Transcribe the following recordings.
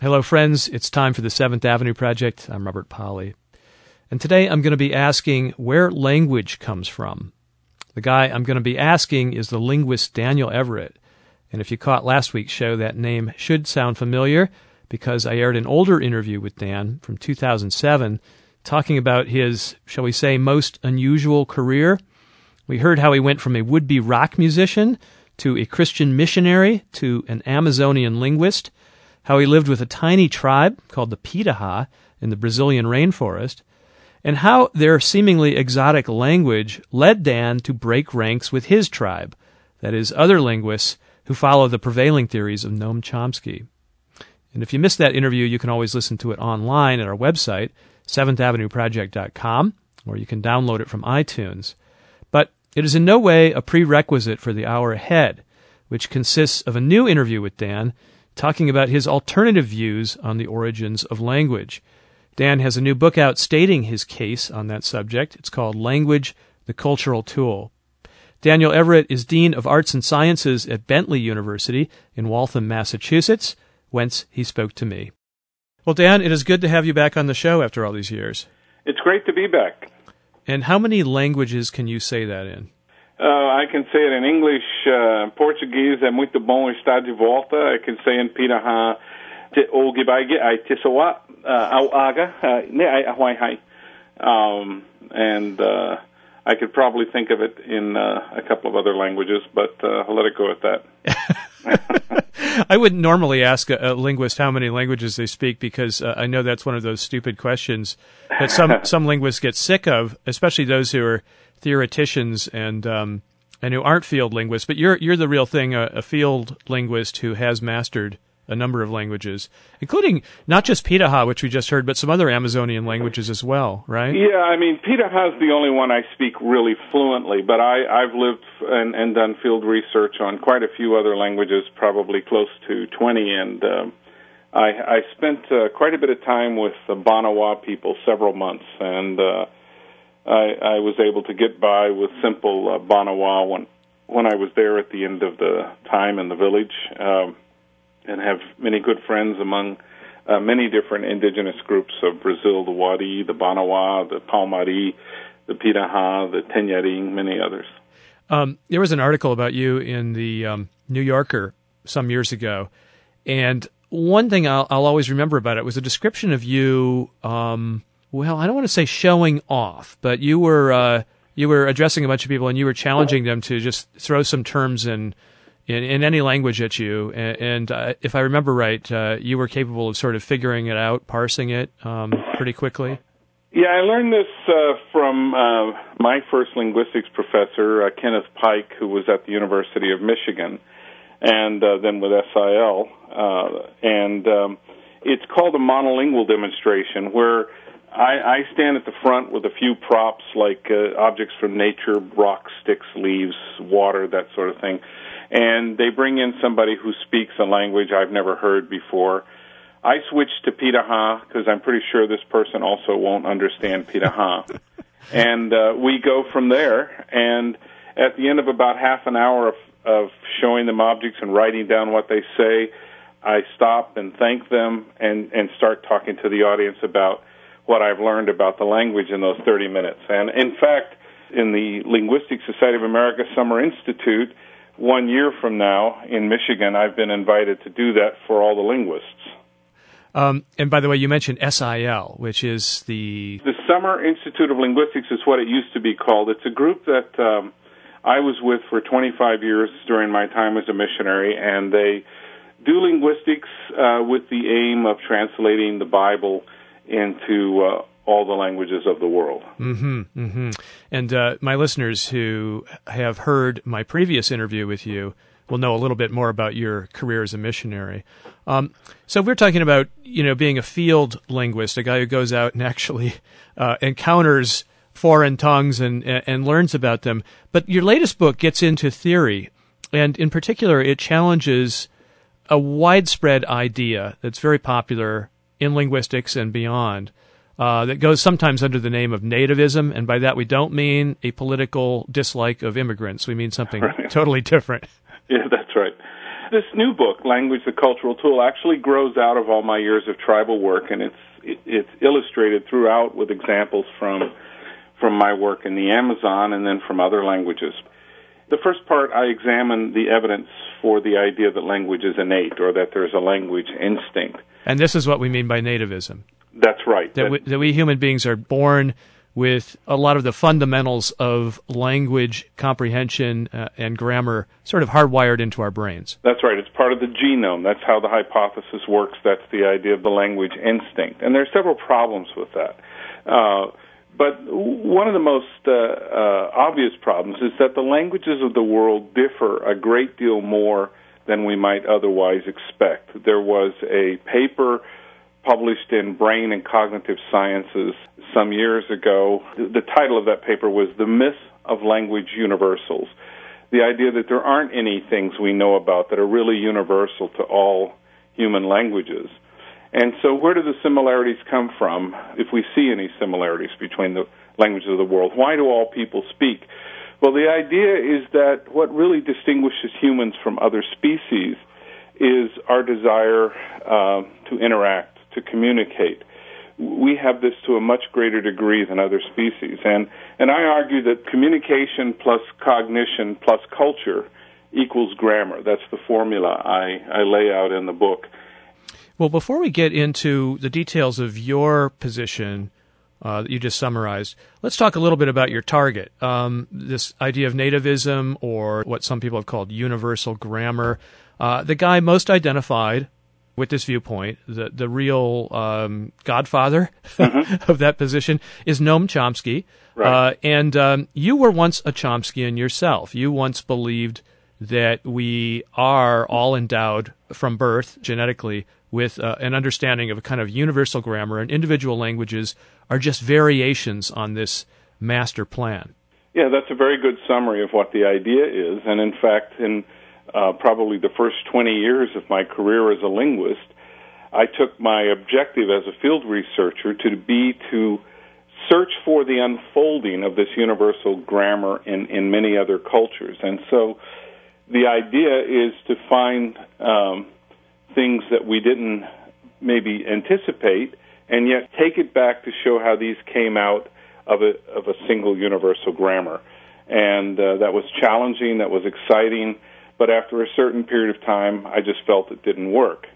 Hello, friends. It's time for the Seventh Avenue Project. I'm Robert Pollie. And today I'm going to be asking where language comes from. The guy I'm going to be asking is the linguist Daniel Everett. And if you caught last week's show, that name should sound familiar because I aired an older interview with Dan from 2007 talking about his, shall we say, most unusual career. We heard how he went from a would be rock musician to a Christian missionary to an Amazonian linguist how he lived with a tiny tribe called the Piraha in the Brazilian rainforest, and how their seemingly exotic language led Dan to break ranks with his tribe, that is, other linguists who follow the prevailing theories of Noam Chomsky. And if you missed that interview, you can always listen to it online at our website, 7thavenueproject.com, or you can download it from iTunes. But it is in no way a prerequisite for the hour ahead, which consists of a new interview with Dan talking about his alternative views on the origins of language. Dan has a new book out stating his case on that subject. It's called Language, the Cultural Tool. Daniel Everett is Dean of Arts and Sciences at Bentley University in Waltham, Massachusetts, whence he spoke to me. Well, Dan, it is good to have you back on the show after all these years. It's great to be back. And how many languages can you say that in? Uh, I can say it in English, uh, Português é muito bom estar de volta. I can say in Piraha, te o gibaige ai te soa uh, au aga uh, ne ai ahwai hai. Um, and uh, I could probably think of it in uh, a couple of other languages, but uh, I'll let it go at that. I wouldn't normally ask a, a, linguist how many languages they speak because uh, I know that's one of those stupid questions that some some linguists get sick of, especially those who are theoreticians and um, and who aren't field linguists. But you're you're the real thing, a, a, field linguist who has mastered a number of languages, including not just Piraha, which we just heard, but some other Amazonian languages as well, right? Yeah, I mean Piraha is the only one I speak really fluently, but I, I've lived and, and done field research on quite a few other languages, probably close to twenty, and. Um, I, I spent uh, quite a bit of time with the Banawa people, several months, and uh, I, I was able to get by with simple uh, Banawa when when I was there at the end of the time in the village, um, and have many good friends among uh, many different indigenous groups of Brazil: the Wari, the Banawa, the Paumari, the Piraha, the Tenharim, many others. Um, there was an article about you in the um, New Yorker some years ago, and one thing I'll, I'll, always remember about it was a description of you. Um, well, I don't want to say showing off, but you were uh, you were addressing a bunch of people and you were challenging them to just throw some terms in in, in any language at you. And, and uh, if I remember right, uh, you were capable of sort of figuring it out, parsing it um, pretty quickly. Yeah, I learned this uh, from uh, my first linguistics professor, uh, Kenneth Pike, who was at the University of Michigan, and uh, then with SIL. And um, it's called a monolingual demonstration, where I, I stand at the front with a few props like objects from nature, rocks, sticks, leaves, water, that sort of thing. And they bring in somebody who speaks a language I've never heard before. I switch to Piraha because I'm pretty sure this person also won't understand Piraha. and uh, we go from there. And at the end of about half an hour of, of showing them objects and writing down what they say, I stop and thank them and, and start talking to the audience about what I've learned about the language in those 30 minutes. And in fact, in the Linguistic Society of America Summer Institute, one year from now in Michigan, I've been invited to do that for all the linguists. Um, and by the way, you mentioned SIL, which is the the Summer Institute of Linguistics is what it used to be called. It's a group that um, I was with for 25 years during my time as a missionary, and they do linguistics uh, with the aim of translating the Bible into uh, all the languages of the world. Mm-hmm, mm-hmm. And uh, my listeners who have heard my previous interview with you will know a little bit more about your career as a missionary. Um, so we're talking about you know being a field linguist, a guy who goes out and actually uh, encounters foreign tongues and and learns about them. But your latest book gets into theory, and in particular, it challenges a widespread idea that's very popular in linguistics and beyond. Uh, that goes sometimes under the name of nativism, and by that we don't mean a political dislike of immigrants. We mean something right. totally different. Yeah, that's right. This new book, Language the Cultural Tool, actually grows out of all my years of tribal work, and it's it, it's illustrated throughout with examples from from my work in the Amazon and then from other languages. The first part, I examine the evidence for the idea that language is innate or that there's a language instinct. And this is what we mean by nativism. That's right. That, we, that we human beings are born with a lot of the fundamentals of language comprehension uh, and grammar sort of hardwired into our brains. That's right. It's part of the genome. That's how the hypothesis works. That's the idea of the language instinct. And there are several problems with that. Uh, but one of the most uh, uh, obvious problems is that the languages of the world differ a great deal more than we might otherwise expect. There was a paper published in Brain and Cognitive Sciences some years ago. The title of that paper was The Myth of Language Universals. The idea that there aren't any things we know about that are really universal to all human languages. And so, where do the similarities come from, if we see any similarities between the languages of the world? Why do all people speak? Well, the idea is that what really distinguishes humans from other species is our desire uh, to interact to communicate. We have this to a much greater degree than other species. And, and I argue that communication plus cognition plus culture equals grammar. That's the formula I, I lay out in the book. Well, before we get into the details of your position uh, that you just summarized, let's talk a little bit about your target. Um, this idea of nativism, or what some people have called universal grammar. Uh, the guy most identified with this viewpoint, the the real um, godfather mm-hmm. of that position is Noam Chomsky. Right. Uh, and um, you were once a Chomskyan yourself. You once believed that we are all endowed from birth genetically with uh, an understanding of a kind of universal grammar, and individual languages are just variations on this master plan. Yeah, that's a very good summary of what the idea is. And in fact, in uh, probably the first 20 years of my career as a linguist, I took my objective as a field researcher to be to search for the unfolding of this universal grammar in, in many other cultures. And so the idea is to find um, things that we didn't maybe anticipate and yet take it back to show how these came out of a, of a single universal grammar. And uh, that was challenging, that was exciting but after a certain period of time, I just felt it didn't work.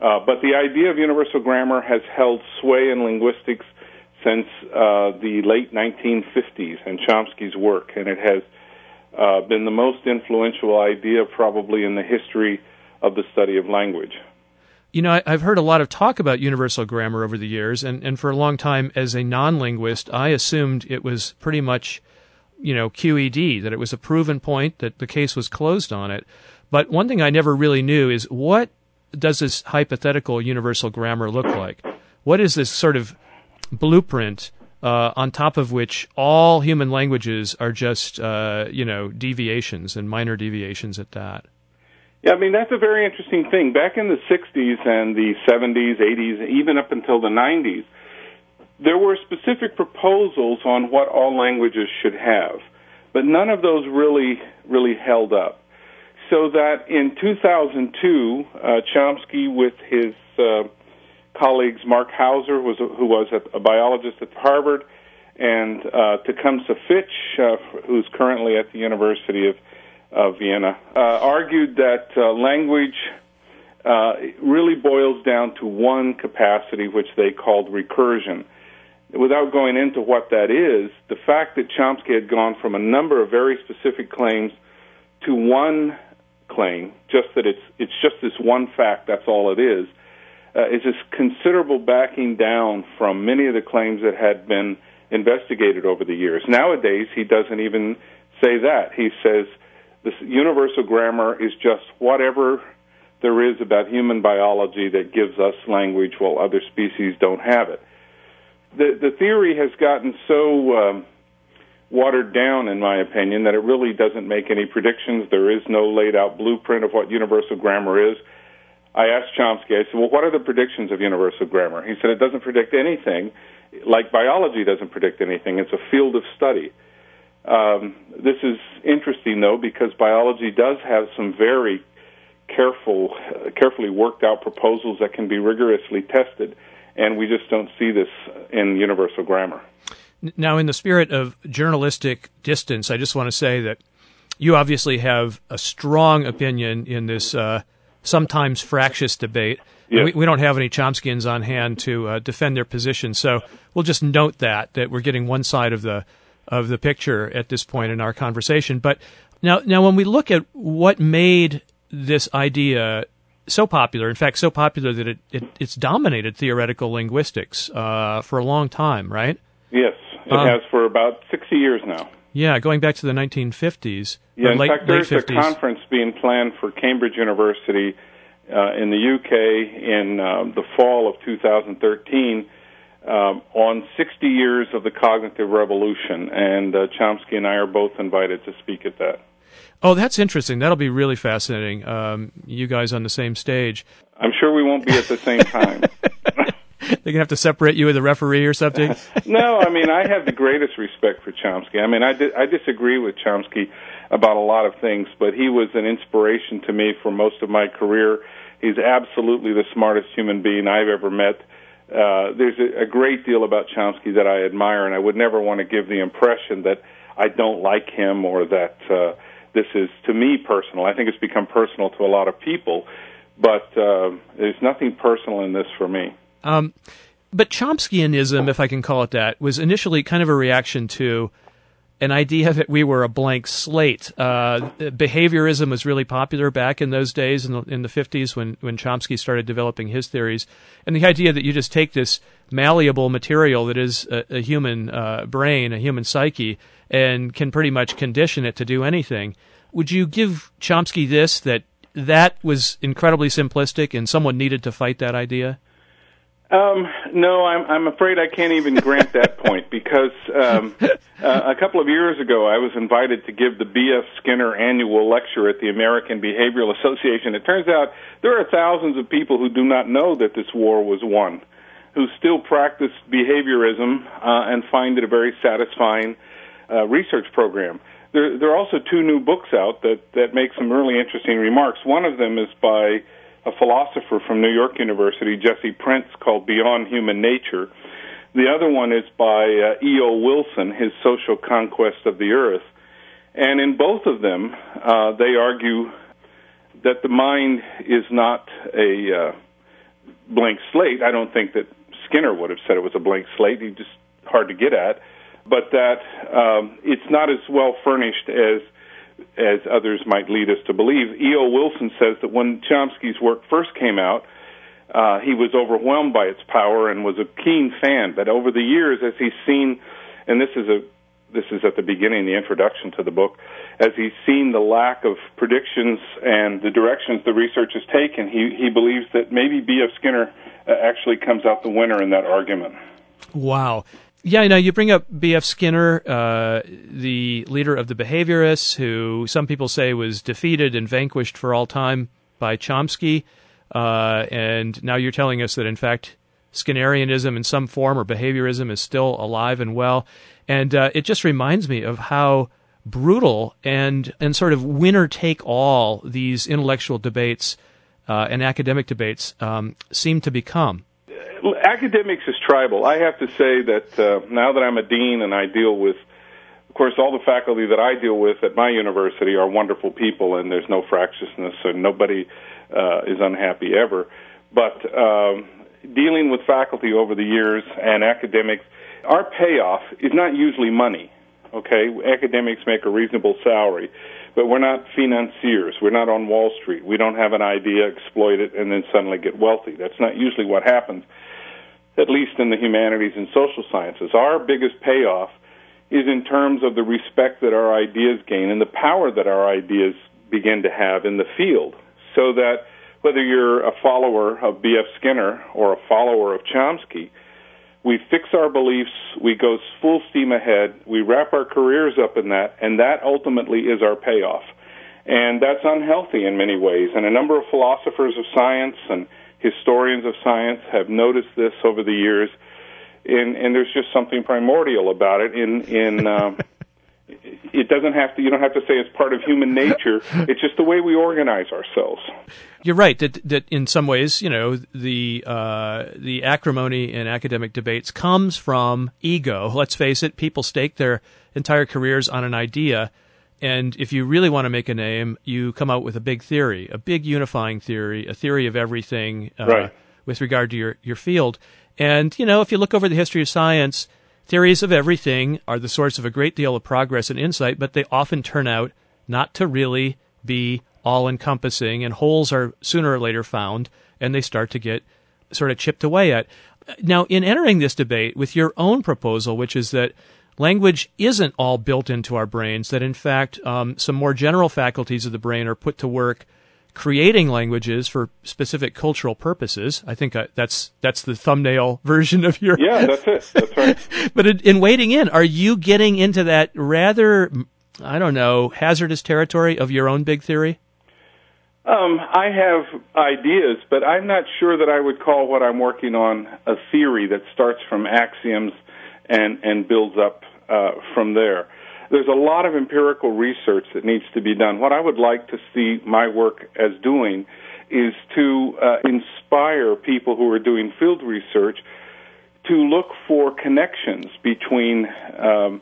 Uh, but the idea of universal grammar has held sway in linguistics since uh, the late 1950s and Chomsky's work, and it has uh, been the most influential idea probably in the history of the study of language. You know, I've heard a lot of talk about universal grammar over the years, and, and for a long time, as a non linguist, I assumed it was pretty much you know, QED, that it was a proven point, that the case was closed on it. But one thing I never really knew is what does this hypothetical universal grammar look like? What is this sort of blueprint uh, on top of which all human languages are just, uh, you know, deviations and minor deviations at that? Yeah, I mean, that's a very interesting thing. Back in the 60s and the 70s, 80s, even up until the 90s, there were specific proposals on what all languages should have, but none of those really really held up. So that in 2002, uh, Chomsky, with his uh, colleagues Marc Hauser, was a, who was a, a biologist at Harvard, and uh, Tecumseh Fitch, uh, who's currently at the University of, of Vienna, uh, argued that uh, language uh, really boils down to one capacity, which they called recursion without going into what that is, the fact that Chomsky had gone from a number of very specific claims to one claim, just that it's it's just this one fact, that's all it is, uh, is this considerable backing down from many of the claims that had been investigated over the years. Nowadays, he doesn't even say that. He says this universal grammar is just whatever there is about human biology that gives us language while other species don't have it the the theory has gotten so um, watered down, in my opinion, that it really doesn't make any predictions. There is no laid out blueprint of what universal grammar is. I asked Chomsky, I said, well, what are the predictions of universal grammar? He said it doesn't predict anything, like biology doesn't predict anything. It's a field of study. Um, this is interesting, though, because biology does have some very careful, uh, carefully worked out proposals that can be rigorously tested, and we just don't see this in universal grammar. Now, in the spirit of journalistic distance, I just want to say that you obviously have a strong opinion in this uh, sometimes fractious debate. Yes. We, we, don't have any Chomskyans on hand to uh, defend their position, so we'll just note that that we're getting one side of the of the picture at this point in our conversation. But now, now when we look at what made this idea so popular, in fact, so popular that it, it it's dominated theoretical linguistics uh, for a long time, right? Yes, it um, has for about sixty years now. Yeah, going back to the 1950s. Yeah, in late, fact, there's a conference being planned for Cambridge University uh, in the UK in uh, the fall of 2013 um, on 60 years of the cognitive revolution, and uh, Chomsky and I are both invited to speak at that. Oh, that's interesting. That'll be really fascinating. Um, you guys on the same stage. I'm sure we won't be at the same time. They're gonna have to separate you with a referee or something. no, I mean I have the greatest respect for Chomsky. I mean I di- I disagree with Chomsky about a lot of things, but he was an inspiration to me for most of my career. He's absolutely the smartest human being I've ever met. Uh, there's a, a great deal about Chomsky that I admire, and I would never want to give the impression that I don't like him or that uh, this is to me personal. I think it's become personal to a lot of people, but uh, there's nothing personal in this for me. Um, but Chomskyanism, if I can call it that, was initially kind of a reaction to an idea that we were a blank slate. Uh, behaviorism was really popular back in those days in the, in the 50s when, when Chomsky started developing his theories. And the idea that you just take this malleable material that is a, a human uh, brain, a human psyche, and can pretty much condition it to do anything. Would you give Chomsky this that that was incredibly simplistic and someone needed to fight that idea? Um, no, I'm, I'm afraid I can't even grant that point because um, uh, a couple of years ago I was invited to give the B.F. Skinner annual lecture at the American Behavioral Association. It turns out there are thousands of people who do not know that this war was won, who still practice behaviorism uh, and find it a very satisfying uh, research program. There, there are also two new books out that, that make some really interesting remarks. One of them is by a philosopher from New York University, Jesse Prinz, called Beyond Human Nature. The other one is by uh, E.O. Wilson, his social conquest of the earth. And in both of them, uh, they argue that the mind is not a uh, blank slate. I don't think that Skinner would have said it was a blank slate. He's just hard to get at. But that um, it's not as well furnished as as others might lead us to believe. E.O. Wilson says that when Chomsky's work first came out, uh, he was overwhelmed by its power and was a keen fan. But over the years, as he's seen, and this is a this is at the beginning, the introduction to the book, as he's seen the lack of predictions and the directions the research has taken, he he believes that maybe B.F. Skinner uh, actually comes out the winner in that argument. Wow. Yeah, you know, you bring up B.F. Skinner, uh, the leader of the behaviorists, who some people say was defeated and vanquished for all time by Chomsky. Uh, and now you're telling us that, in fact, Skinnerianism in some form or behaviorism is still alive and well. And uh, it just reminds me of how brutal and, and sort of winner take all these intellectual debates uh, and academic debates um, seem to become academics is tribal. I have to say that uh, now that I'm a dean and I deal with, of course, all the faculty that I deal with at my university are wonderful people, and there's no fractiousness, and nobody uh, is unhappy ever. But um, dealing with faculty over the years and academics, our payoff is not usually money. Okay, academics make a reasonable salary, but we're not financiers. We're not on Wall Street. We don't have an idea, exploit it, and then suddenly get wealthy. That's not usually what happens at least in the humanities and social sciences. Our biggest payoff is in terms of the respect that our ideas gain and the power that our ideas begin to have in the field. So that whether you're a follower of B.F. Skinner or a follower of Chomsky, we fix our beliefs, we go full steam ahead, we wrap our careers up in that, and that ultimately is our payoff. And that's unhealthy in many ways. And a number of philosophers of science and historians of science have noticed this over the years, and, and there's just something primordial about it. In in um, it doesn't have to. You don't have to say it's part of human nature. it's just the way we organize ourselves. You're right that that in some ways, you know, the uh, the acrimony in academic debates comes from ego. Let's face it, people stake their entire careers on an idea, and if you really want to make a name, you come out with a big theory, a big unifying theory, a theory of everything uh, right. with regard to your your field. And you know, if you look over the history of science, theories of everything are the source of a great deal of progress and insight, but they often turn out not to really be all encompassing, and holes are sooner or later found, and they start to get sort of chipped away at. Now, in entering this debate with your own proposal, which is that language isn't all built into our brains, that in fact um, some more general faculties of the brain are put to work creating languages for specific cultural purposes. I think uh, that's that's the thumbnail version of your. Yeah, that's it. That's right. but in, in wading in, are you getting into that rather, I don't know, hazardous territory of your own big theory? Um, I have ideas, but I'm not sure that I would call what I'm working on a theory that starts from axioms and and builds up uh, from there. There's a lot of empirical research that needs to be done. What I would like to see my work as doing is to uh, inspire people who are doing field research to look for connections between um,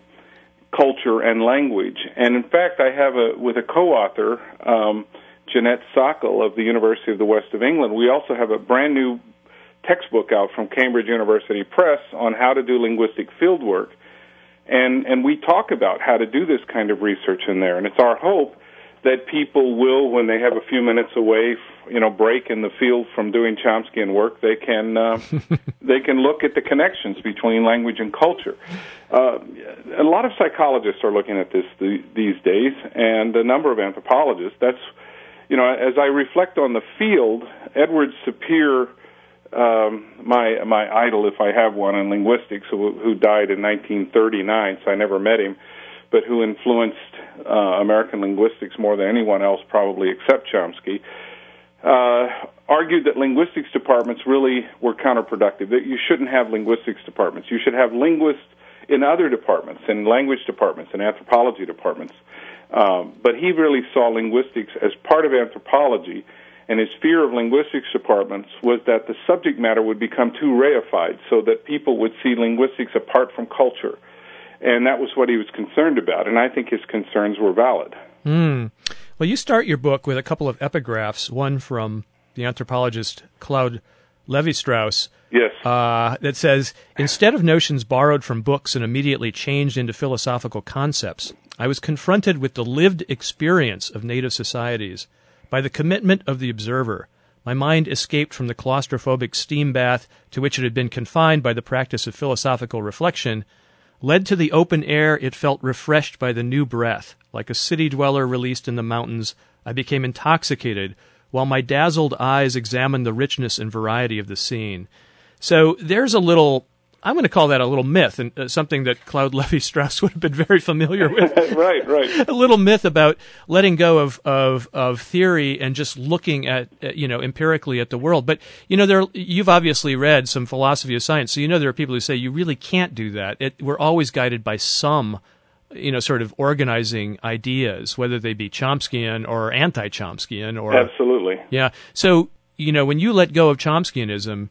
culture and language. And in fact, I have a with a co-author. Um, Jeanette Sakel of the University of the West of England. We also have a brand new textbook out from Cambridge University Press on how to do linguistic fieldwork. And, and we talk about how to do this kind of research in there. And it's our hope that people will, when they have a few minutes away, you know, break in the field from doing Chomskyan work, they can uh, they can look at the connections between language and culture. Uh, a lot of psychologists are looking at this th- these days, and a number of anthropologists. That's you know, as I reflect on the field, Edward Sapir, um, my my idol, if I have one in linguistics, who, who died in 1939, so I never met him, but who influenced uh, American linguistics more than anyone else, probably except Chomsky. Uh, argued that linguistics departments really were counterproductive. That you shouldn't have linguistics departments. You should have linguists in other departments, in language departments, in anthropology departments. Um, but he really saw linguistics as part of anthropology, and his fear of linguistics departments was that the subject matter would become too reified, so that people would see linguistics apart from culture. And that was what he was concerned about, and I think his concerns were valid. Mm. Well, you start your book with a couple of epigraphs, one from the anthropologist Claude Levi Strauss. Yes. Uh, that says, instead of notions borrowed from books and immediately changed into philosophical concepts, I was confronted with the lived experience of native societies. By the commitment of the observer, my mind escaped from the claustrophobic steam bath to which it had been confined by the practice of philosophical reflection. Led to the open air, it felt refreshed by the new breath. Like a city dweller released in the mountains, I became intoxicated while my dazzled eyes examined the richness and variety of the scene. So there's a little I'm going to call that a little myth and uh, something that Claude Levi Strauss would have been very familiar with. right, right. a little myth about letting go of, of, of theory and just looking at, uh, you know, empirically at the world. But, you know, there, you've obviously read some philosophy of science, so you know there are people who say you really can't do that. It, we're always guided by some, you know, sort of organizing ideas, whether they be Chomskyan or anti-Chomskyan or. Absolutely. Yeah. So, you know, when you let go of Chomskyanism,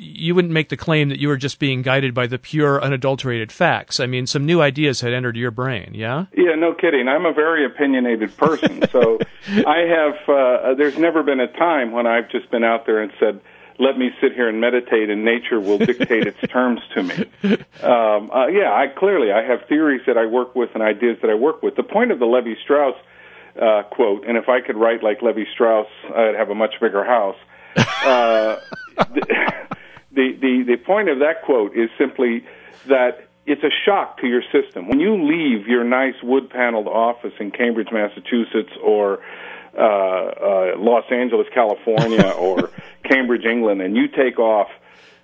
you wouldn't make the claim that you were just being guided by the pure, unadulterated facts. I mean, some new ideas had entered your brain, yeah? Yeah, no kidding. I'm a very opinionated person, so I have. Uh, there's never been a time when I've just been out there and said, "Let me sit here and meditate, and nature will dictate its terms to me." Um, uh, yeah, I clearly I have theories that I work with and ideas that I work with. The point of the Levi Strauss uh, quote, and if I could write like Levi Strauss, I'd have a much bigger house. Uh, the, the, the point of that quote is simply that it's a shock to your system. When you leave your nice wood paneled office in Cambridge, Massachusetts, or uh, uh, Los Angeles, California, or Cambridge, England, and you take off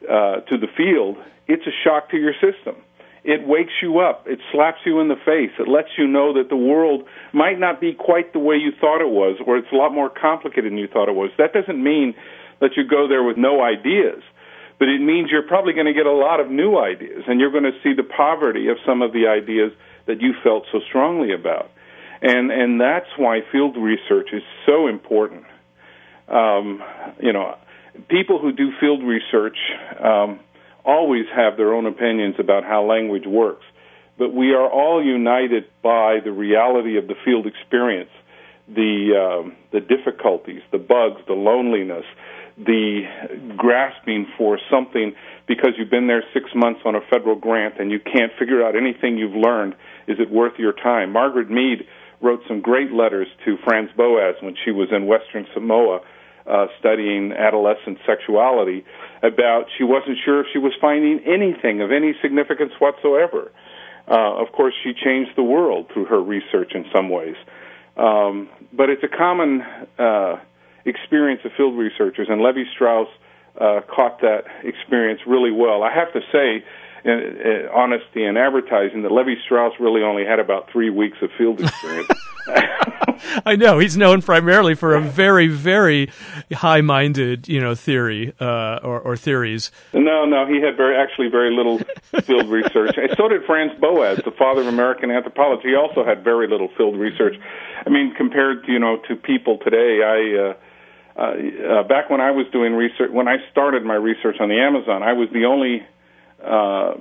uh, to the field, it's a shock to your system. It wakes you up. It slaps you in the face. It lets you know that the world might not be quite the way you thought it was, or it's a lot more complicated than you thought it was. That doesn't mean that you go there with no ideas but it means you're probably going to get a lot of new ideas, and you're going to see the poverty of some of the ideas that you felt so strongly about. And and that's why field research is so important. Um, you know, people who do field research um, always have their own opinions about how language works, but we are all united by the reality of the field experience, the um, the difficulties, the bugs, the loneliness, the grasping for something because you've been there six months on a federal grant and you can't figure out anything you've learned. Is it worth your time? Margaret Mead wrote some great letters to Franz Boas when she was in Western Samoa uh, studying adolescent sexuality about she wasn't sure if she was finding anything of any significance whatsoever. Uh, of course, she changed the world through her research in some ways. Um, but it's a common uh, experience of field researchers, and Levi Strauss uh, caught that experience really well. I have to say, in, in honesty and advertising, that Levi Strauss really only had about three weeks of field experience. I know he's known primarily for a very, very high-minded, you know, theory uh, or, or, theories. No, no, he had very actually very little field research. And so did Franz Boas, the father of American anthropology. He also had very little field research. I mean, compared, to, you know, to people today, I. Uh, uh, uh, back when I was doing research, when I started my research on the Amazon, I was the only uh,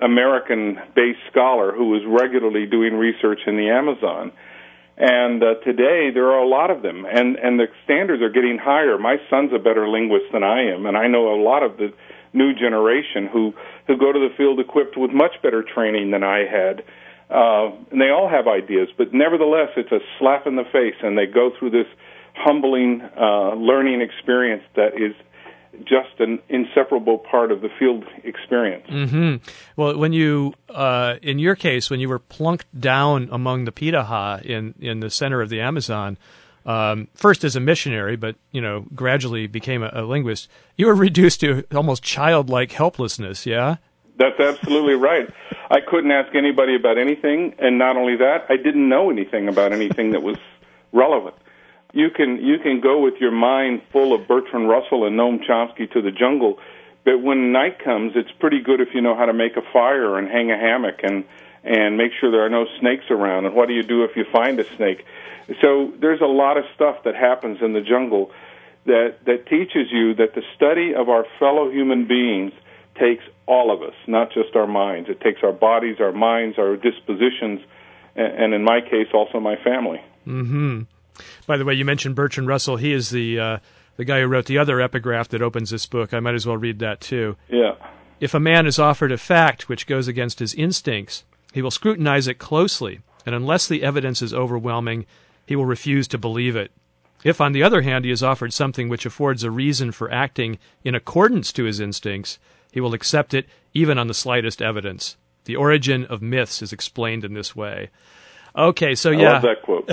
American-based scholar who was regularly doing research in the Amazon. And uh, today there are a lot of them, and and the standards are getting higher. My son's a better linguist than I am, and I know a lot of the new generation who who go to the field equipped with much better training than I had. Uh, and they all have ideas, but nevertheless, it's a slap in the face, and they go through this humbling uh, learning experience that is just an inseparable part of the field experience. Mm-hmm. Well, when you, uh, in your case, when you were plunked down among the Piraha in in the center of the Amazon, um, first as a missionary, but you know, gradually became a, a linguist, you were reduced to almost childlike helplessness. Yeah. That's absolutely right. I couldn't ask anybody about anything, and not only that, I didn't know anything about anything that was relevant you can you can go with your mind full of Bertrand Russell and Noam Chomsky to the jungle, but when night comes, it's pretty good if you know how to make a fire and hang a hammock and and make sure there are no snakes around. And what do you do if you find a snake? So there's a lot of stuff that happens in the jungle that that teaches you that the study of our fellow human beings takes all of us, not just our minds. It takes our bodies, our minds, our dispositions, and, and in my case, also my family. Hmm. By the way, you mentioned Bertrand Russell. He is the uh, the guy who wrote the other epigraph that opens this book. I might as well read that too. Yeah. If a man is offered a fact which goes against his instincts, he will scrutinize it closely, and unless the evidence is overwhelming, he will refuse to believe it. If, on the other hand, he is offered something which affords a reason for acting in accordance to his instincts, he will accept it even on the slightest evidence. The origin of myths is explained in this way. Okay, so yeah. Love that quote.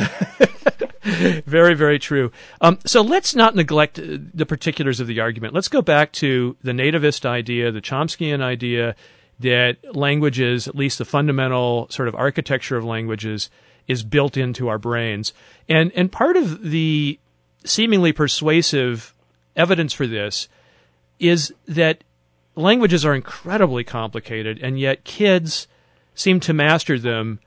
very, very true. Um, so let's not neglect the particulars of the argument. Let's go back to the nativist idea, the Chomskyan idea that languages, at least the fundamental sort of architecture of languages, is built into our brains. And and part of the seemingly persuasive evidence for this is that languages are incredibly complicated, and yet kids seem to master them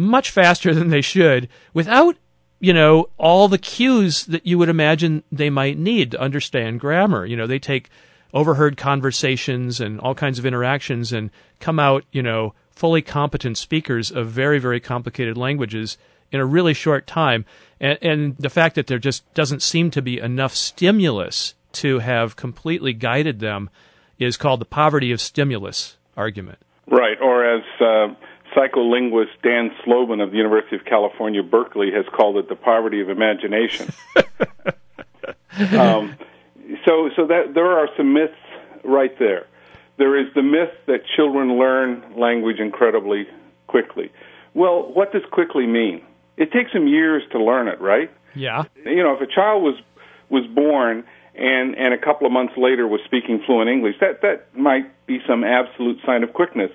much faster than they should without you know, all the cues that you would imagine they might need to understand grammar. You know, they take overheard conversations and all kinds of interactions and come out, you know, fully competent speakers of very, very complicated languages in a really short time. And, and the fact that there just doesn't seem to be enough stimulus to have completely guided them is called the poverty of stimulus argument. Right, or as uh, psycholinguist Dan Slobin of the University of California, Berkeley, has called it the poverty of imagination. um, so, so that there are some myths right there. There is the myth that children learn language incredibly quickly. Well, what does quickly mean? It takes them years to learn it, right? Yeah. You know, if a child was was born and and a couple of months later was speaking fluent English, that that might be some absolute sign of quickness.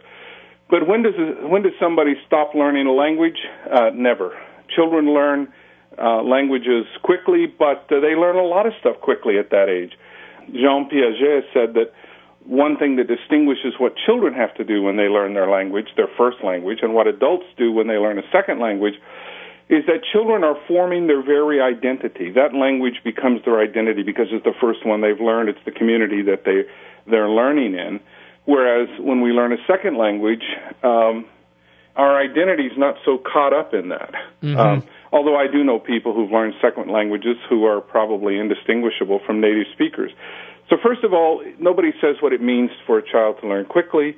But when does when does somebody stop learning a language? Uh, never. Children learn uh, languages quickly, but uh, they learn a lot of stuff quickly at that age. Jean Piaget said that one thing that distinguishes what children have to do when they learn their language, their first language, and what adults do when they learn a second language is that children are forming their very identity. That language becomes their identity because it's the first one they've learned. It's the community that they they're learning in. Whereas when we learn a second language, um, our identity is not so caught up in that. Mm-hmm. Um, although I do know people who've learned second languages who are probably indistinguishable from native speakers. So first of all, nobody says what it means for a child to learn quickly.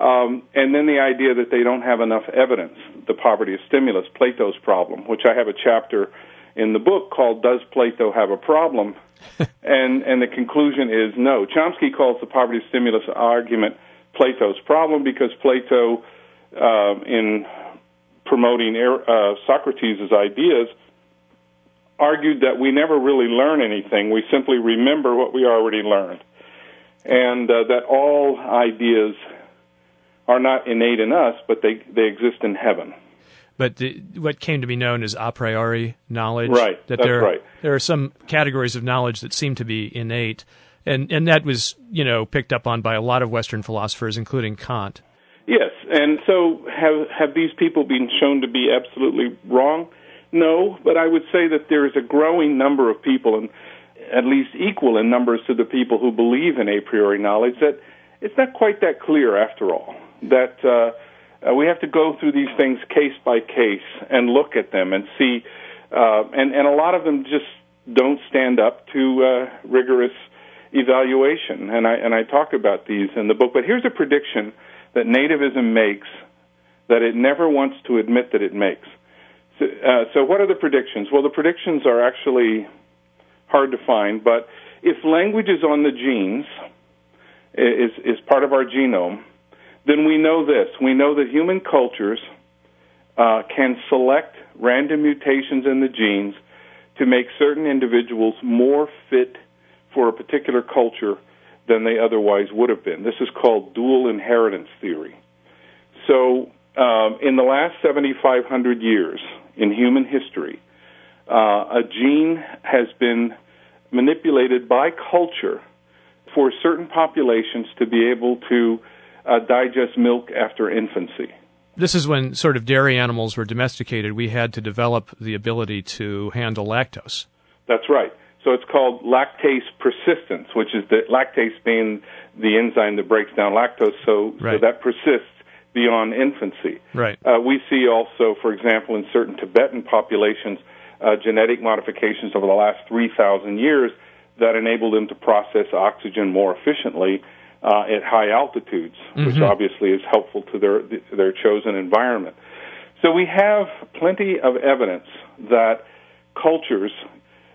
Um, and then the idea that they don't have enough evidence, the poverty of stimulus, Plato's problem, which I have a chapter in the book called "Does Plato Have a Problem?" and and the conclusion is no. Chomsky calls the poverty stimulus argument Plato's problem because Plato, uh, in promoting uh, Socrates' ideas, argued that we never really learn anything. We simply remember what we already learned, and uh, that all ideas are not innate in us, but they, they exist in heaven. But the, what came to be known as a priori knowledge, right? That there, right. There are some categories of knowledge that seem to be innate, and and that was you know picked up on by a lot of Western philosophers, including Kant. Yes, and so have have these people been shown to be absolutely wrong? No, but I would say that there is a growing number of people, and at least equal in numbers to the people who believe in a priori knowledge, that it's not quite that clear after all that uh, uh, we have to go through these things case by case and look at them and see, uh, and and a lot of them just don't stand up to uh, rigorous evaluation. And I and I talk about these in the book. But here's a prediction that nativism makes that it never wants to admit that it makes. So, uh, so what are the predictions? Well, the predictions are actually hard to find, but if language is on the genes, is is part of our genome, then we know this. We know that human cultures uh, can select random mutations in the genes to make certain individuals more fit for a particular culture than they otherwise would have been. This is called dual inheritance theory. So, um, in the last 7,500 years in human history, uh, a gene has been manipulated by culture for certain populations to be able to uh, digest milk after infancy. This is when sort of dairy animals were domesticated. We had to develop the ability to handle lactose. That's right. So it's called lactase persistence, which is the lactase being the enzyme that breaks down lactose, so, right. so that persists beyond infancy. Right. Uh, we see also, for example, in certain Tibetan populations, uh, genetic modifications over the last 3,000 years that enable them to process oxygen more efficiently uh, at high altitudes, mm-hmm. which obviously is helpful to their their chosen environment. So we have plenty of evidence that cultures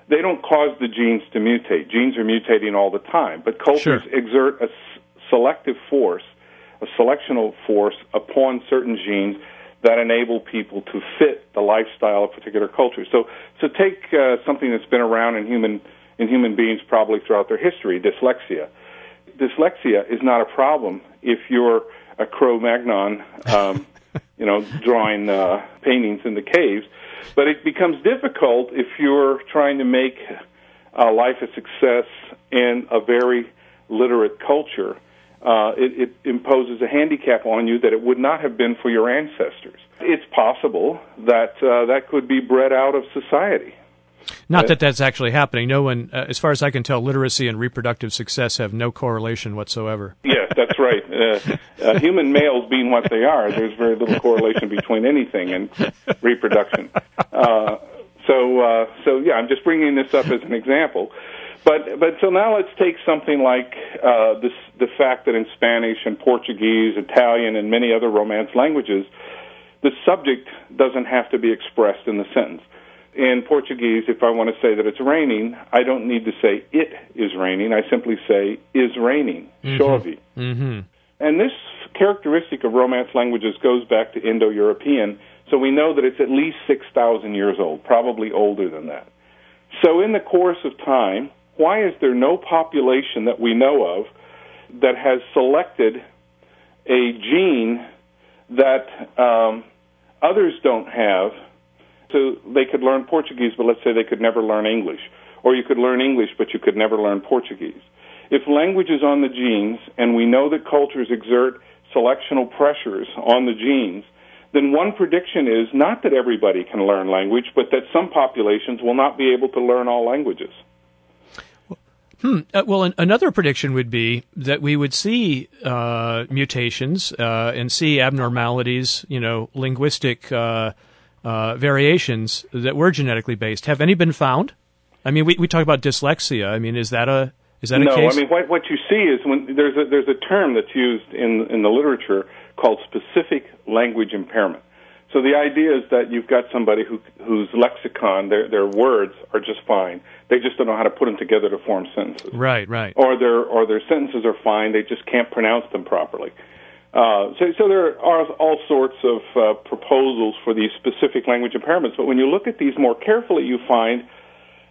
they don't cause the genes to mutate. Genes are mutating all the time, but cultures sure. exert a s- selective force, a selectional force upon certain genes that enable people to fit the lifestyle of particular cultures. So, so take uh, something that's been around in human in human beings probably throughout their history, dyslexia dyslexia is not a problem if you're a Cro-Magnon, um, you know, drawing uh, paintings in the caves. But it becomes difficult if you're trying to make a life a success in a very literate culture. Uh, it, it imposes a handicap on you that it would not have been for your ancestors. It's possible that uh, that could be bred out of society. Not that that's actually happening. No one, uh, as far as I can tell, literacy and reproductive success have no correlation whatsoever. Yes, that's right. Uh, uh, human males being what they are, there's very little correlation between anything and reproduction. Uh, so, uh, so yeah, I'm just bringing this up as an example. But but so now let's take something like uh, this, the fact that in Spanish and Portuguese, Italian, and many other Romance languages, the subject doesn't have to be expressed in the sentence in Portuguese, if I want to say that it's raining, I don't need to say it is raining. I simply say is raining, mm-hmm. chove. Mm-hmm. And this characteristic of Romance languages goes back to Indo-European, so we know that it's at least 6,000 years old, probably older than that. So in the course of time, why is there no population that we know of that has selected a gene that um, others don't have so they could learn Portuguese, but let's say they could never learn English, or you could learn English, but you could never learn Portuguese. If language is on the genes, and we know that cultures exert selectional pressures on the genes, then one prediction is not that everybody can learn language, but that some populations will not be able to learn all languages. Hmm. Uh, well, an- another prediction would be that we would see uh, mutations uh, and see abnormalities, you know, linguistic uh, variations that were genetically based. Have any been found? I mean, we, we talk about dyslexia. I mean, is that a is that no, a case? I mean, what, what you see is when there's a, there's a term that's used in, in the literature called specific language impairment. So the idea is that you've got somebody who, whose lexicon, their, their words are just fine. They just don't know how to put them together to form sentences. Right, right. Or their, or their sentences are fine, they just can't pronounce them properly. Uh, so, so there are all sorts of uh, proposals for these specific language impairments, but when you look at these more carefully, you find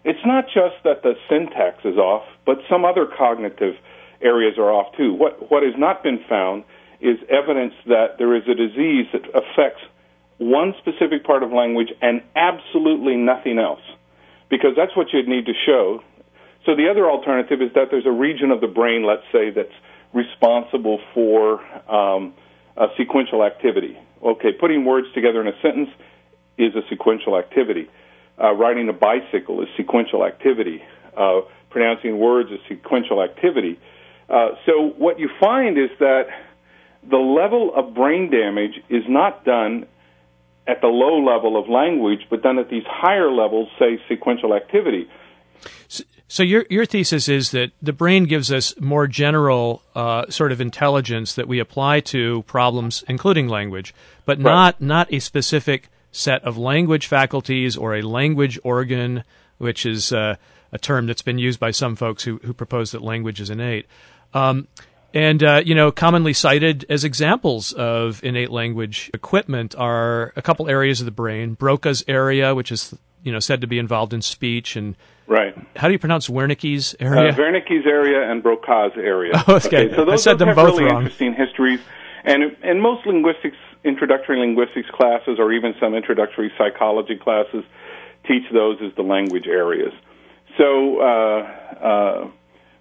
it's not just that the syntax is off, but some other cognitive areas are off too. What what has not been found is evidence that there is a disease that affects one specific part of language and absolutely nothing else, because that's what you'd need to show. So the other alternative is that there's a region of the brain, let's say, that's responsible for um, sequential activity. Okay, putting words together in a sentence is a sequential activity uh, riding a bicycle is sequential activity. Uh, pronouncing words is sequential activity. Uh, so what you find is that the level of brain damage is not done at the low level of language, but done at these higher levels, say sequential activity. So your your thesis is that the brain gives us more general uh, sort of intelligence that we apply to problems, including language, but Right. not not a specific set of language faculties or a language organ, which is uh, a term that's been used by some folks who who propose that language is innate. Um, and uh, you know, commonly cited as examples of innate language equipment are a couple areas of the brain: Broca's area, which is you know said to be involved in speech, and Right. how do you pronounce Wernicke's Uh, area? Wernicke's area and Broca's area. Okay. So I those, said those them have both really wrong. interesting histories, and and most linguistics, introductory linguistics classes, or even some introductory psychology classes, teach those as the language areas. So uh, uh,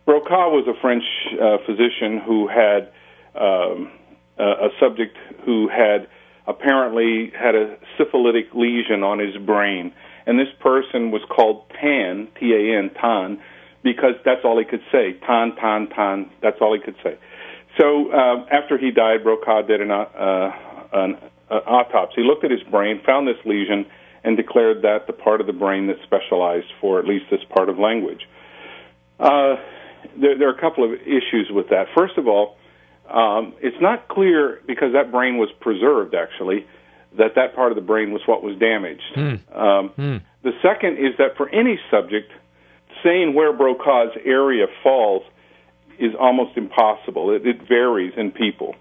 Broca was a French uh, physician who had um, a, a subject who had apparently had a syphilitic lesion on his brain, and this person was called Tan, T-A-N, Tan, because that's all he could say. Tan, tan, tan. That's all he could say. So uh, after he died, Broca did an, uh, an uh, autopsy, looked at his brain, found this lesion, and declared that the part of the brain that specialized for at least this part of language. Uh, there, there are a couple of issues with that. First of all, um, it's not clear because that brain was preserved actually that that part of the brain was what was damaged. Um, The second is that for any subject, saying where Broca's area falls is almost impossible. It, it varies in people.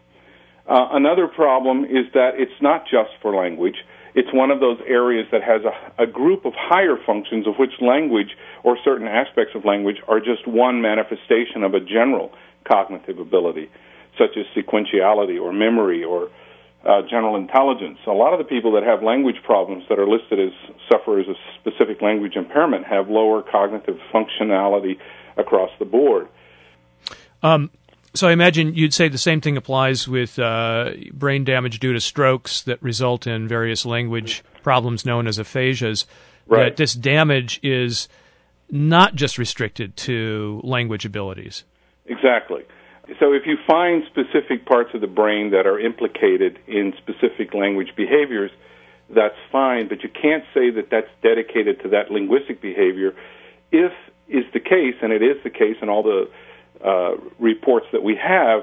Uh, another problem is that it's not just for language. It's one of those areas that has a, a group of higher functions of which language or certain aspects of language are just one manifestation of a general cognitive ability, such as sequentiality or memory or uh, general intelligence. A lot of the people that have language problems that are listed as sufferers of specific language impairment have lower cognitive functionality across the board. So I imagine you'd say the same thing applies with uh, brain damage due to strokes that result in various language problems known as aphasias. Right. That this damage is not just restricted to language abilities. Exactly. So if you find specific parts of the brain that are implicated in specific language behaviors, that's fine, but you can't say that that's dedicated to that linguistic behavior if is the case, and it is the case in all the uh, reports that we have,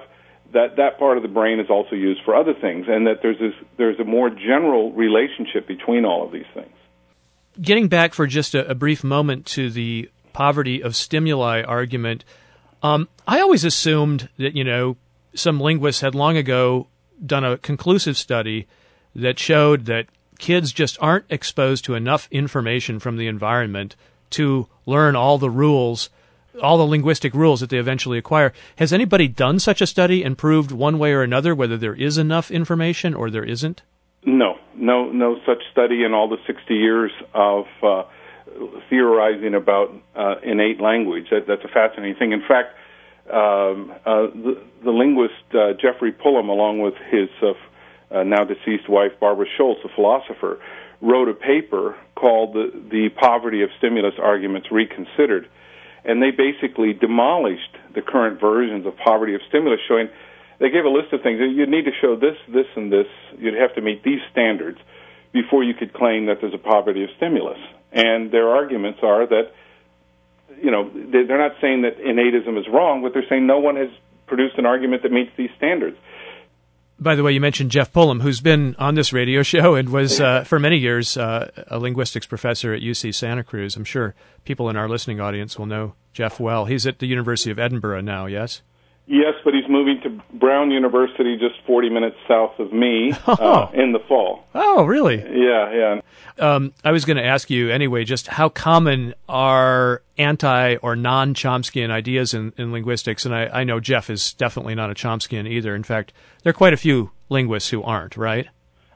that that part of the brain is also used for other things, and that there's this, there's a more general relationship between all of these things. Getting back for just a, a brief moment to the poverty of stimuli argument, um, I always assumed that you know some linguists had long ago done a conclusive study that showed that kids just aren't exposed to enough information from the environment to learn all the rules, all the linguistic rules that they eventually acquire. Has anybody done such a study and proved one way or another whether there is enough information or there isn't? No, no, no such study in all the 60 years of uh, theorizing about uh, innate language. That, that's a fascinating thing. In fact, um, uh, the, the linguist uh, Jeffrey Pullum, along with his uh, now deceased wife Barbara Scholz, a philosopher, wrote a paper called the, the Poverty of Stimulus Arguments Reconsidered. And they basically demolished the current versions of poverty of stimulus, showing they gave a list of things. You'd need to show this, this, and this. You'd have to meet these standards before you could claim that there's a poverty of stimulus. And their arguments are that, you know, they're not saying that innatism is wrong, but they're saying no one has produced an argument that meets these standards. By the way, you mentioned Jeff Pullum, who's been on this radio show and was uh, for many years uh, a linguistics professor at UC Santa Cruz. I'm sure people in our listening audience will know Jeff well. He's at the University of Edinburgh now, yes? Yes, but he's moving to Brown University, just 40 minutes south of me, oh. uh, in the fall. Oh, really? Yeah, yeah. Um, I was going to ask you anyway, just how common are anti or non Chomskyan ideas in, in linguistics? And I, I know Jeff is definitely not a Chomskyan either. In fact, there are quite a few linguists who aren't, right?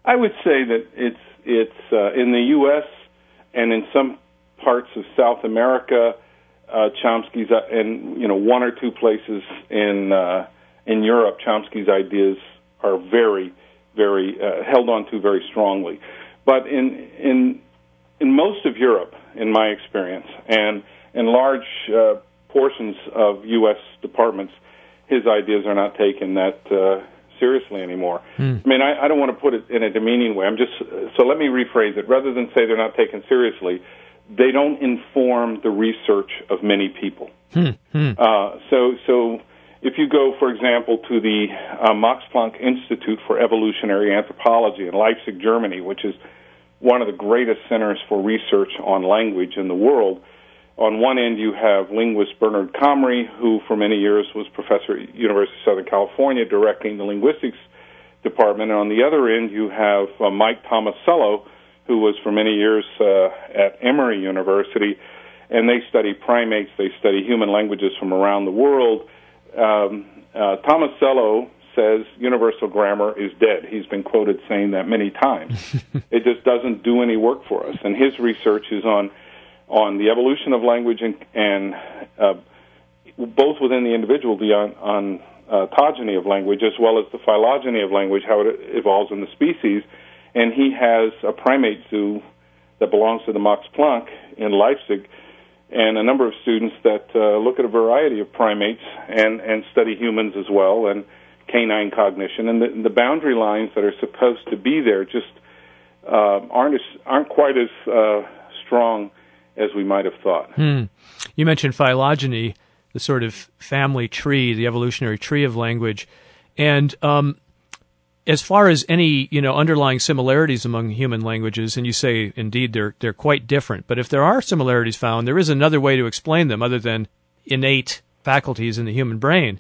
I would say that it's it's uh, in the U.S. and in some parts of South America uh, Chomsky's uh, and you know one or two places in uh, in Europe, Chomsky's ideas are very, very uh, held on to very strongly. But in in in most of Europe, in my experience, and in large uh, portions of U.S. departments, his ideas are not taken that uh, seriously anymore. Mm. I mean, I, I don't want to put it in a demeaning way. I'm just so let me rephrase it. Rather than say they're not taken seriously, they don't inform the research of many people. Hmm, hmm. Uh, so, so if you go, for example, to the uh, Max Planck Institute for Evolutionary Anthropology in Leipzig, Germany, which is one of the greatest centers for research on language in the world. On one end, you have linguist Bernard Comrie, who for many years was professor at University of Southern California, directing the linguistics department. And on the other end, you have uh, Mike Tomasello, who was for many years uh, at Emory University, and they study primates. They study human languages from around the world. Um, uh, Tomasello says universal grammar is dead. He's been quoted saying that many times. it just doesn't do any work for us. And his research is on on the evolution of language and, and uh, both within the individual, the on, on uh, of language, as well as the phylogeny of language, how it evolves in the species and he has a primate zoo that belongs to the Max Planck in Leipzig, and a number of students that uh, look at a variety of primates and and study humans as well and canine cognition and the, the boundary lines that are supposed to be there just uh, aren't as, aren't quite as uh, strong as we might have thought. Hmm. You mentioned phylogeny, the sort of family tree, the evolutionary tree of language, and um, as far as any you know underlying similarities among human languages, and you say indeed they're they're quite different, but if there are similarities found, there is another way to explain them other than innate faculties in the human brain.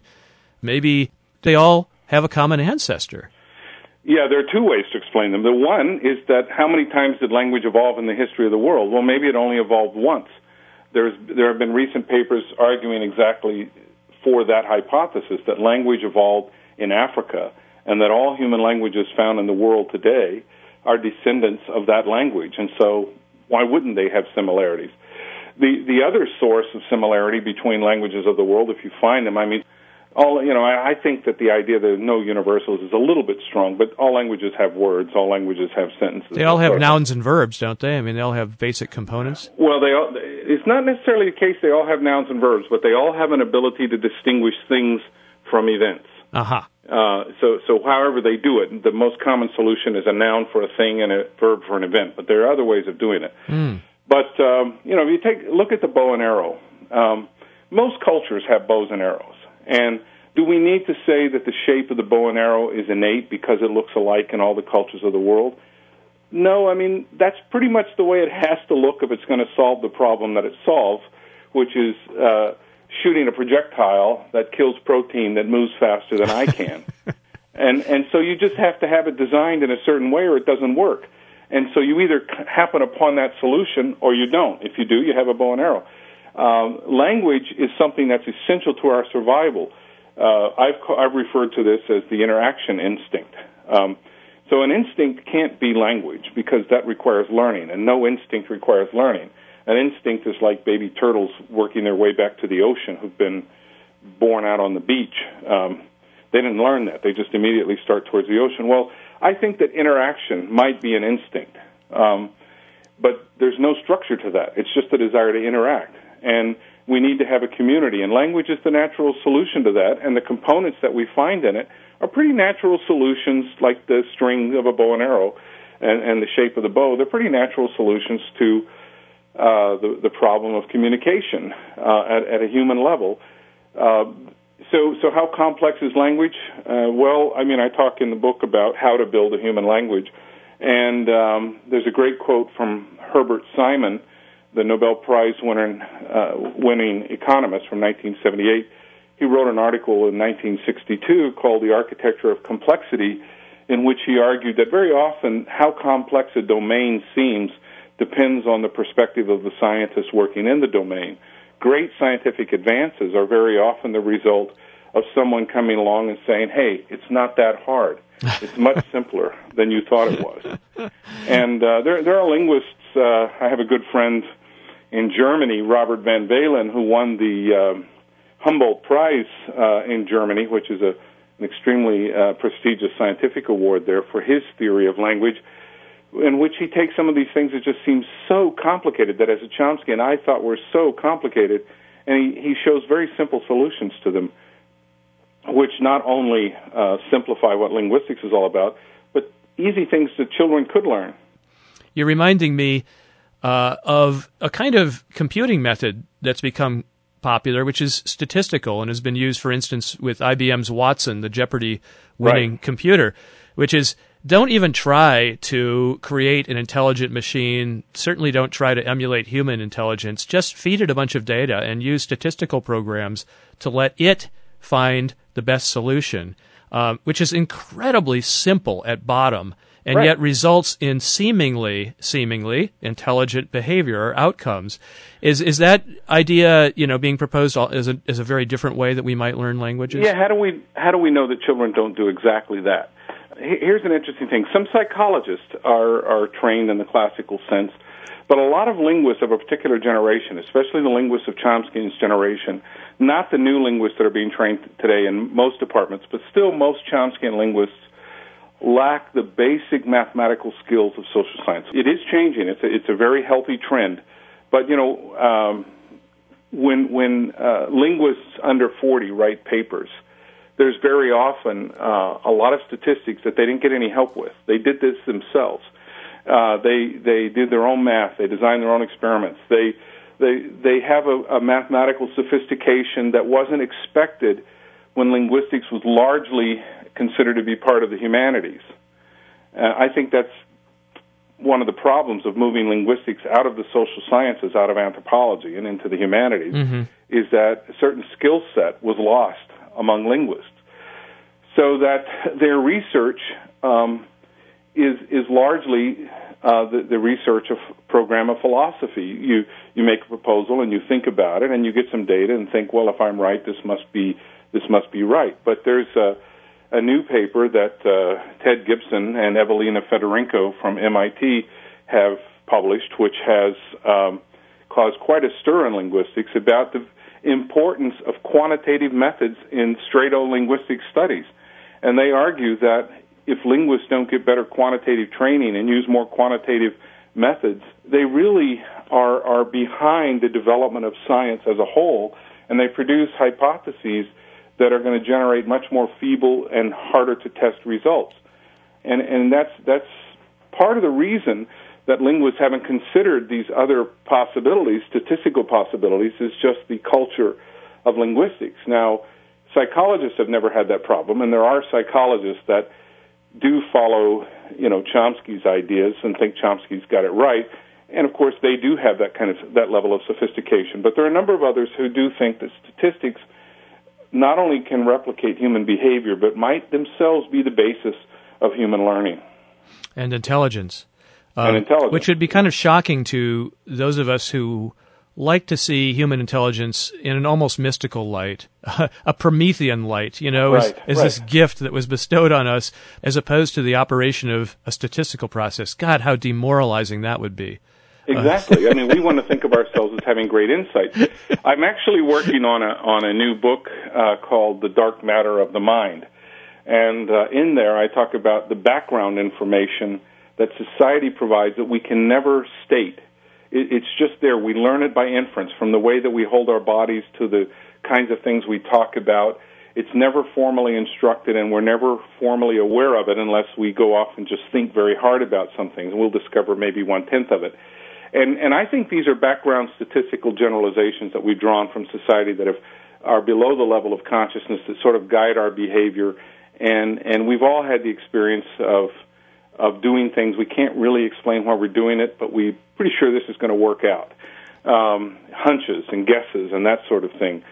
Maybe they all have a common ancestor. Yeah, there are two ways to explain them. The one is that how many times did language evolve in the history of the world? Well, maybe it only evolved once. There's there have been recent papers arguing exactly for that hypothesis that language evolved in Africa and that all human languages found in the world today are descendants of that language. And so, why wouldn't they have similarities? The the other source of similarity between languages of the world, if you find them, I mean, all you know, I, I think that the idea that no universals is a little bit strong, but all languages have words, all languages have sentences. They all have nouns and verbs, don't they? I mean, they all have basic components. Well, they all. It's not necessarily the case they all have nouns and verbs, but they all have an ability to distinguish things from events. Uh-huh. Uh, so, so however they do it, the most common solution is a noun for a thing and a verb for an event. But there are other ways of doing it. Mm. But um, you know, if you take look at the bow and arrow, um, most cultures have bows and arrows. And do we need to say that the shape of the bow and arrow is innate because it looks alike in all the cultures of the world? No, I mean that's pretty much the way it has to look if it's going to solve the problem that it solves, which is uh, shooting a projectile that kills protein that moves faster than I can. and and so you just have to have it designed in a certain way or it doesn't work. And so you either happen upon that solution or you don't. If you do, you have a bow and arrow. Um, language is something that's essential to our survival. Uh, I've I've referred to this as the interaction instinct. Um, so an instinct can't be language because that requires learning, and no instinct requires learning an instinct is like baby turtles working their way back to the ocean who've been born out on the beach. Um, they didn't learn that. They just immediately start towards the ocean. Well, I think that interaction might be an instinct, um, but there's no structure to that. It's just a desire to interact. And we need to have a community, and language is the natural solution to that, and the components that we find in it are pretty natural solutions, like the string of a bow and arrow and, and the shape of the bow. They're pretty natural solutions to uh, the, the problem of communication uh, at, at a human level. Uh, so, so how complex is language? Uh, well, I mean, I talk in the book about how to build a human language, and um, there's a great quote from Herbert Simon, the Nobel Prize winner, uh, winning economist from 1978. He wrote an article in 1962 called "The Architecture of Complexity," in which he argued that very often how complex a domain seems depends on the perspective of the scientists working in the domain. Great scientific advances are very often the result of someone coming along and saying, hey, it's not that hard. It's much simpler than you thought it was. And uh, there, there are linguists. Uh, I have a good friend in Germany, Robert van Valin, who won the uh, Humboldt Prize uh, in Germany, which is a, an extremely uh, prestigious scientific award there for his theory of language in which he takes some of these things that just seem so complicated that as a Chomskyan I thought were so complicated, and he, he shows very simple solutions to them, which not only uh, simplify what linguistics is all about, but easy things that children could learn. You're reminding me uh, of a kind of computing method that's become popular, which is statistical and has been used, for instance, with IBM's Watson, the Jeopardy winning right. computer, which is don't even try to create an intelligent machine. Certainly don't try to emulate human intelligence. Just feed it a bunch of data and use statistical programs to let it find the best solution, um, which is incredibly simple at bottom and right. yet results in seemingly seemingly intelligent behavior or outcomes. Is is that idea you know being proposed as a as a very different way that we might learn languages? Yeah. How do we how do we know that children don't do exactly that? Here's an interesting thing. Some psychologists are, are trained in the classical sense, but a lot of linguists of a particular generation, especially the linguists of Chomsky's generation, not the new linguists that are being trained today in most departments, but still most Chomskyan linguists lack the basic mathematical skills of social science. It is changing. It's a, it's a very healthy trend. But, you know, um, when, when uh, linguists under 40 write papers, there's very often uh, a lot of statistics that they didn't get any help with. They did this themselves. Uh, they they did their own math. They designed their own experiments. They they they have a, a mathematical sophistication that wasn't expected when linguistics was largely considered to be part of the humanities. Uh, I think that's one of the problems of moving linguistics out of the social sciences, out of anthropology, and into the humanities, mm-hmm. is that a certain skill set was lost among linguists, so that their research um, is is largely uh, the, the research of program of philosophy. You you make a proposal and you think about it and you get some data and think, well, if I'm right, this must be this must be right. But there's a a new paper that uh, Ted Gibson and Evelina Fedorenko from MIT have published, which has um, caused quite a stir in linguistics about the importance of quantitative methods in straight old linguistic studies. And they argue that if linguists don't get better quantitative training and use more quantitative methods, they really are, are behind the development of science as a whole, and they produce hypotheses that are going to generate much more feeble and harder to test results. And, and that's, that's part of the reason that linguists haven't considered these other possibilities, statistical possibilities, is just the culture of linguistics. Now, psychologists have never had that problem, and there are psychologists that do follow, you know, Chomsky's ideas and think Chomsky's got it right. And of course, they do have that kind of that level of sophistication. But there are a number of others who do think that statistics not only can replicate human behavior, but might themselves be the basis of human learning and intelligence um, intelligence. Which would be kind of shocking to those of us who like to see human intelligence in an almost mystical light, a Promethean light, you know, right, as, as right. this gift that was bestowed on us, as opposed to the operation of a statistical process. God, how demoralizing that would be. Exactly. I mean, we want to think of ourselves as having great insight. I'm actually working on a on a new book uh, called "The Dark Matter of the Mind," and uh, in there I talk about the background information that society provides that we can never state. It, it's just there. We learn it by inference from the way that we hold our bodies to the kinds of things we talk about. It's never formally instructed, and we're never formally aware of it unless we go off and just think very hard about some things. And we'll discover maybe one tenth of it. And and I think these are background statistical generalizations that we've drawn from society that have, are below the level of consciousness that sort of guide our behavior. And and we've all had the experience of of doing things we can't really explain why we're doing it, but we're pretty sure this is going to work out. Um, hunches and guesses and that sort of thing.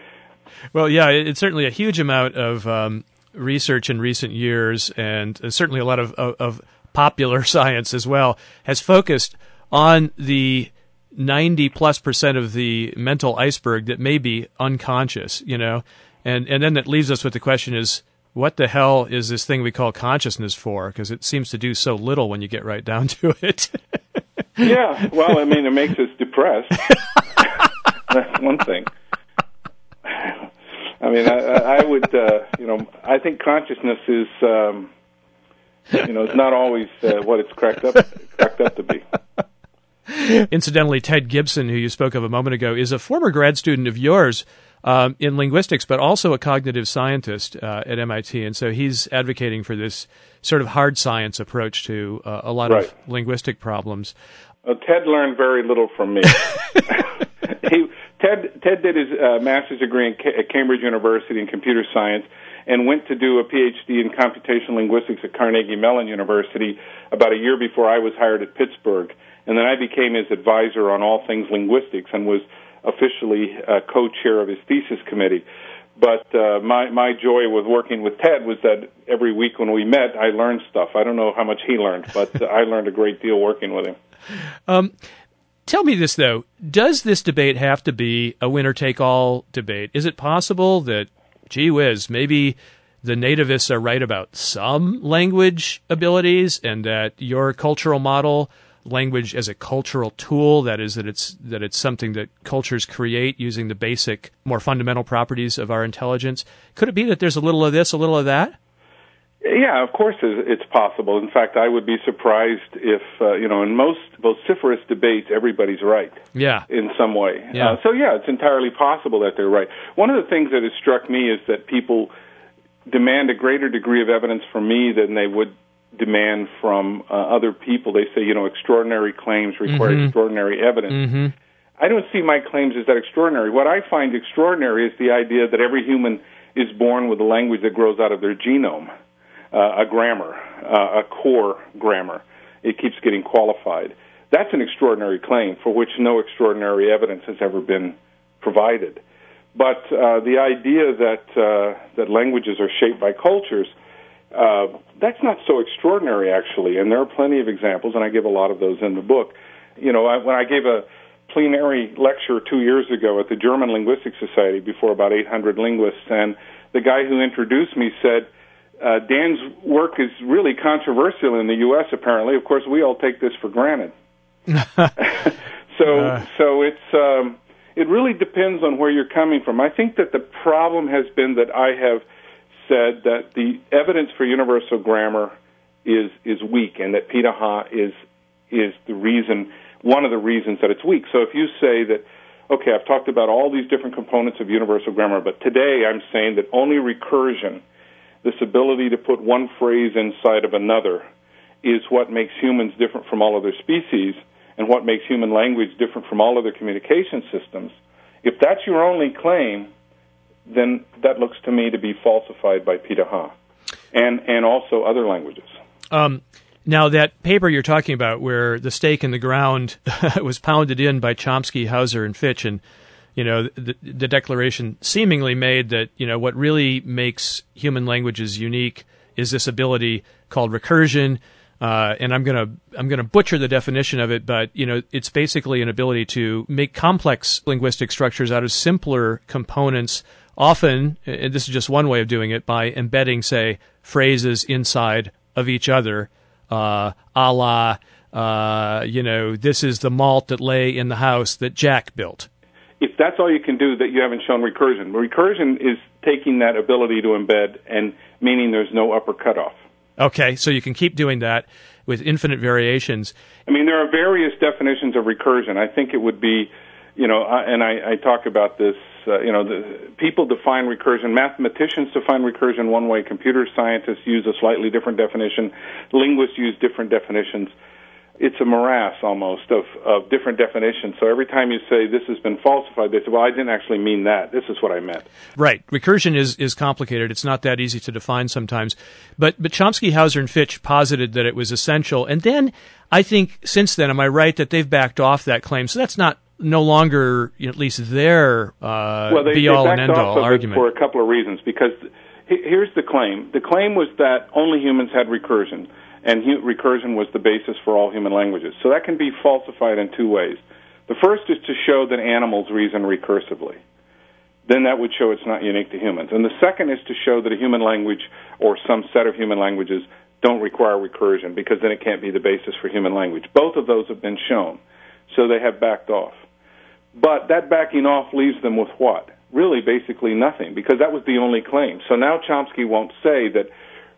Well, yeah, it's certainly a huge amount of um, research in recent years, and certainly a lot of, of, of popular science as well has focused on the 90 plus percent of the mental iceberg that may be unconscious, you know, and and then that leaves us with the question is what the hell is this thing we call consciousness for? Because it seems to do so little when you get right down to it. yeah, well, I mean, it makes us depressed. That's one thing. I mean, I, I would, uh, you know, I think consciousness is, um, you know, it's not always uh, what it's cracked up cracked up to be. Incidentally, Ted Gibson, who you spoke of a moment ago, is a former grad student of yours um, in linguistics, but also a cognitive scientist uh, at MIT. And so he's advocating for this sort of hard science approach to uh, a lot right. of linguistic problems. Well, Ted learned very little from me. he, Ted, Ted did his uh, master's degree in at Cambridge University in computer science and went to do a PhD in computational linguistics at Carnegie Mellon University about a year before I was hired at Pittsburgh. And then I became his advisor on all things linguistics and was officially uh, co-chair of his thesis committee. But uh, my my joy with working with Ted was that every week when we met, I learned stuff. I don't know how much he learned, but I learned a great deal working with him. Um, tell me this though: Does this debate have to be a winner-take-all debate? Is it possible that, gee whiz, maybe the nativists are right about some language abilities, and that your cultural model language as a cultural tool that is that it's that it's something that cultures create using the basic more fundamental properties of our intelligence could it be that there's a little of this a little of that yeah, of course it's possible. In fact, I would be surprised if uh, you know in most vociferous debates everybody's right. Yeah. In some way. Yeah. Uh, so yeah, it's entirely possible that they're right. One of the things that has struck me is that people demand a greater degree of evidence from me than they would demand from uh, other people. They say, you know, extraordinary claims require mm-hmm. extraordinary evidence. Mm-hmm. I don't see my claims as that extraordinary. What I find extraordinary is the idea that every human is born with a language that grows out of their genome, uh, a grammar, uh, a core grammar. It keeps getting qualified. That's an extraordinary claim for which no extraordinary evidence has ever been provided. But uh, the idea that uh, that languages are shaped by cultures uh, that's not so extraordinary, actually, and there are plenty of examples, and I give a lot of those in the book. You know, I, when I gave a plenary lecture two years ago at the German Linguistic Society before about 800 linguists, and the guy who introduced me said, uh, Dan's work is really controversial in the U.S. Apparently, of course, we all take this for granted. so, uh. so it's um, it really depends on where you're coming from. I think that the problem has been that I have said that the evidence for universal grammar is is weak, and that Pirahã is is the reason, one of the reasons that it's weak. So if you say that, okay, I've talked about all these different components of universal grammar, but today I'm saying that only recursion, this ability to put one phrase inside of another, is what makes humans different from all other species, and what makes human language different from all other communication systems. If that's your only claim, then that looks to me to be falsified by Pirahã and, and also other languages. Um, now, that paper you're talking about, where the stake in the ground was pounded in by Chomsky, Hauser, and Fitch, and you know the, the declaration seemingly made that you know what really makes human languages unique is this ability called recursion. Uh, and I'm gonna I'm gonna butcher the definition of it, but you know it's basically an ability to make complex linguistic structures out of simpler components often, and this is just one way of doing it, by embedding, say, phrases inside of each other, uh, a la uh, you know, this is the malt that lay in the house that Jack built. If that's all you can do, that you haven't shown recursion. Recursion is taking that ability to embed and meaning there's no upper cutoff. Okay, so you can keep doing that with infinite variations. I mean, there are various definitions of recursion. I think it would be, you know, and I, I talk about this. Uh, you know, the, people define recursion. Mathematicians define recursion one way. Computer scientists use a slightly different definition. Linguists use different definitions it's a morass almost of, of different definitions. So every time you say this has been falsified, they say, well, I didn't actually mean that. This is what I meant. Right. Recursion is, is complicated. It's not that easy to define sometimes. But, but Chomsky, Hauser, and Fitch posited that it was essential. And then I think since then, am I right that they've backed off that claim? So that's not no longer at least their uh, well, they, be all and end all argument. For a couple of reasons. Because here's the claim the claim was that only humans had recursion and hu- recursion was the basis for all human languages. So that can be falsified in two ways. The first is to show that animals reason recursively. Then that would show it's not unique to humans. And the second is to show that a human language or some set of human languages don't require recursion because then it can't be the basis for human language. Both of those have been shown. So they have backed off. But that backing off leaves them with what? Really, basically nothing, because that was the only claim. So now Chomsky won't say that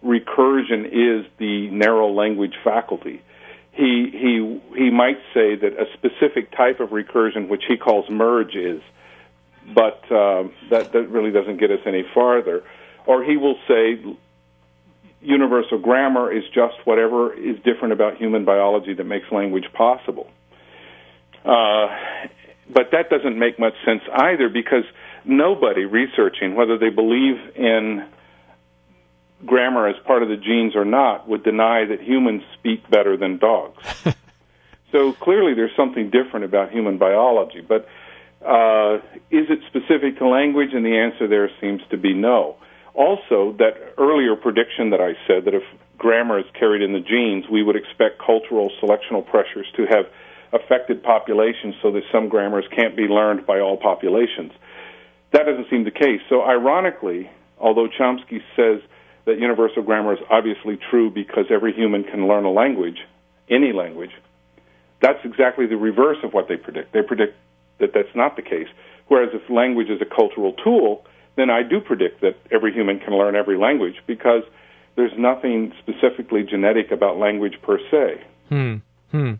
recursion is the narrow language faculty. He he he might say that a specific type of recursion, which he calls merge, is, but uh, that that really doesn't get us any farther. Or he will say universal grammar is just whatever is different about human biology that makes language possible. Uh, but that doesn't make much sense either because nobody researching, whether they believe in grammar as part of the genes or not would deny that humans speak better than dogs. so clearly there's something different about human biology. But uh, is it specific to language? And the answer there seems to be no. Also, that earlier prediction that I said that if grammar is carried in the genes, we would expect cultural selectional pressures to have affected populations so that some grammars can't be learned by all populations. That doesn't seem the case. So, ironically, although Chomsky says that universal grammar is obviously true because every human can learn a language, any language. That's exactly the reverse of what they predict. They predict that that's not the case. Whereas if language is a cultural tool, then I do predict that every human can learn every language because there's nothing specifically genetic about language per se. Hmm. Hmm.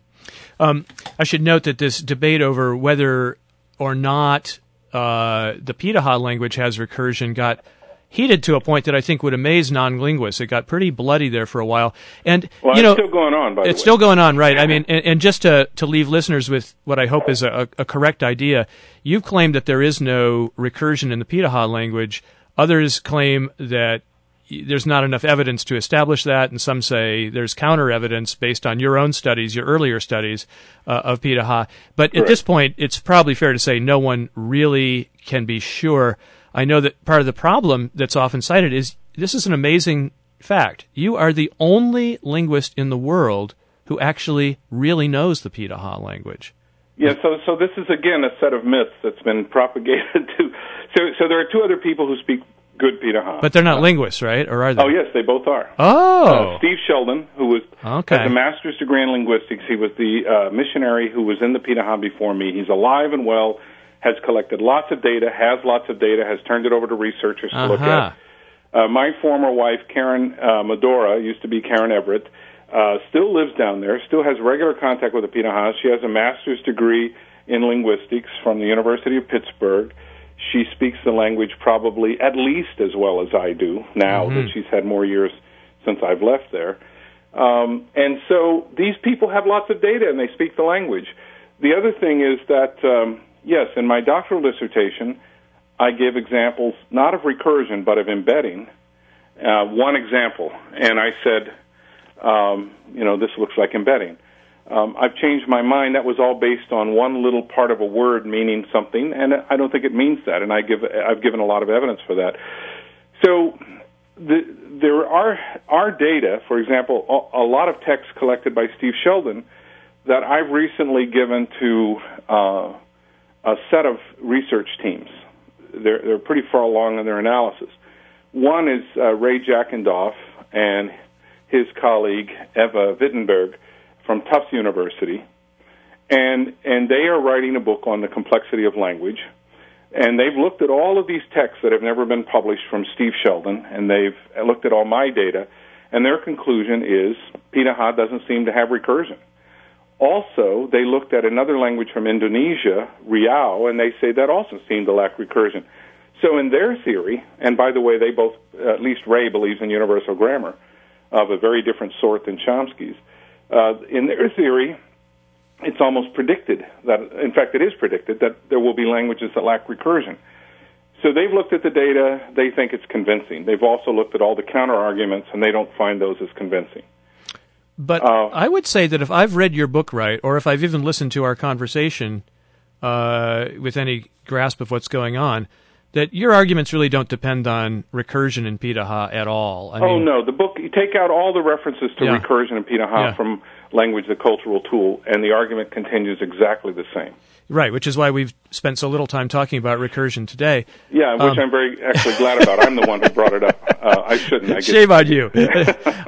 Um, I should note that this debate over whether or not uh, the Pirahã language has recursion got heated to a point that I think would amaze non-linguists. It got pretty bloody there for a while, and well, you know, it's still going on. it's still going on, right? I mean, and, and, just to to leave listeners with what I hope is a, a correct idea, you've claimed that there is no recursion in the Pirahã language. Others claim that there's not enough evidence to establish that, and some say there's counter evidence based on your own studies, your earlier studies uh, of Pirahã. But at this point, it's probably fair to say no one really can be sure. I know that part of the problem that's often cited is this is an amazing fact. You are the only linguist in the world who actually really knows the Pirahã language. Yeah, so so this is again a set of myths that's been propagated to. So so there are two other people who speak good Pirahã, but they're not linguists, right? Or are they? Oh yes, they both are. Oh, uh, Steve Sheldon, who was okay. has a master's degree in linguistics, he was the uh, missionary who was in the Pirahã before me. He's alive and well has collected lots of data, has lots of data, has turned it over to researchers to uh-huh. look at. Uh, my former wife, Karen uh, Medora, used to be Keren Everett, uh, still lives down there, still has regular contact with the Pirahã. She has a master's degree in linguistics from the University of Pittsburgh. She speaks the language probably at least as well as I do now mm-hmm. that she's had more years since I've left there. Um, and so these people have lots of data and they speak the language. The other thing is that um, Yes, in my doctoral dissertation, I give examples not of recursion but of embedding. Uh, one example, and I said, um, you know, this looks like embedding. Um, I've changed my mind. That was all based on one little part of a word meaning something, and I don't think it means that. And I give I've given a lot of evidence for that. So the, there are are data, for example, a, a lot of texts collected by Steve Sheldon that I've recently given to uh, a set of research teams. They're, they're pretty far along in their analysis. One is uh, Ray Jackendoff and his colleague Eva Wittenberg from Tufts University, and and they are writing a book on the complexity of language. And they've looked at all of these texts that have never been published from Steve Sheldon, and they've looked at all my data, and their conclusion is Pirahã doesn't seem to have recursion. Also, they looked at another language from Indonesia, Riau, and they say that also seemed to lack recursion. So, in their theory, and by the way, they both, at least Ray believes in universal grammar of a very different sort than Chomsky's. Uh, in their theory, it's almost predicted that, in fact, it is predicted that there will be languages that lack recursion. So they've looked at the data. They think it's convincing. They've also looked at all the counter arguments, and they don't find those as convincing. But uh, I would say that if I've read your book right, or if I've even listened to our conversation uh, with any grasp of what's going on, that your arguments really don't depend on recursion in Pirahã at all. I oh mean, no, the book you take out all the references to yeah. recursion in Pirahã yeah. from language, the cultural tool, and the argument continues exactly the same. Right, which is why we've spent so little time talking about recursion today. Yeah, which um, I'm very actually glad about. I'm the one who brought it up. Uh, I shouldn't. I Shame on you.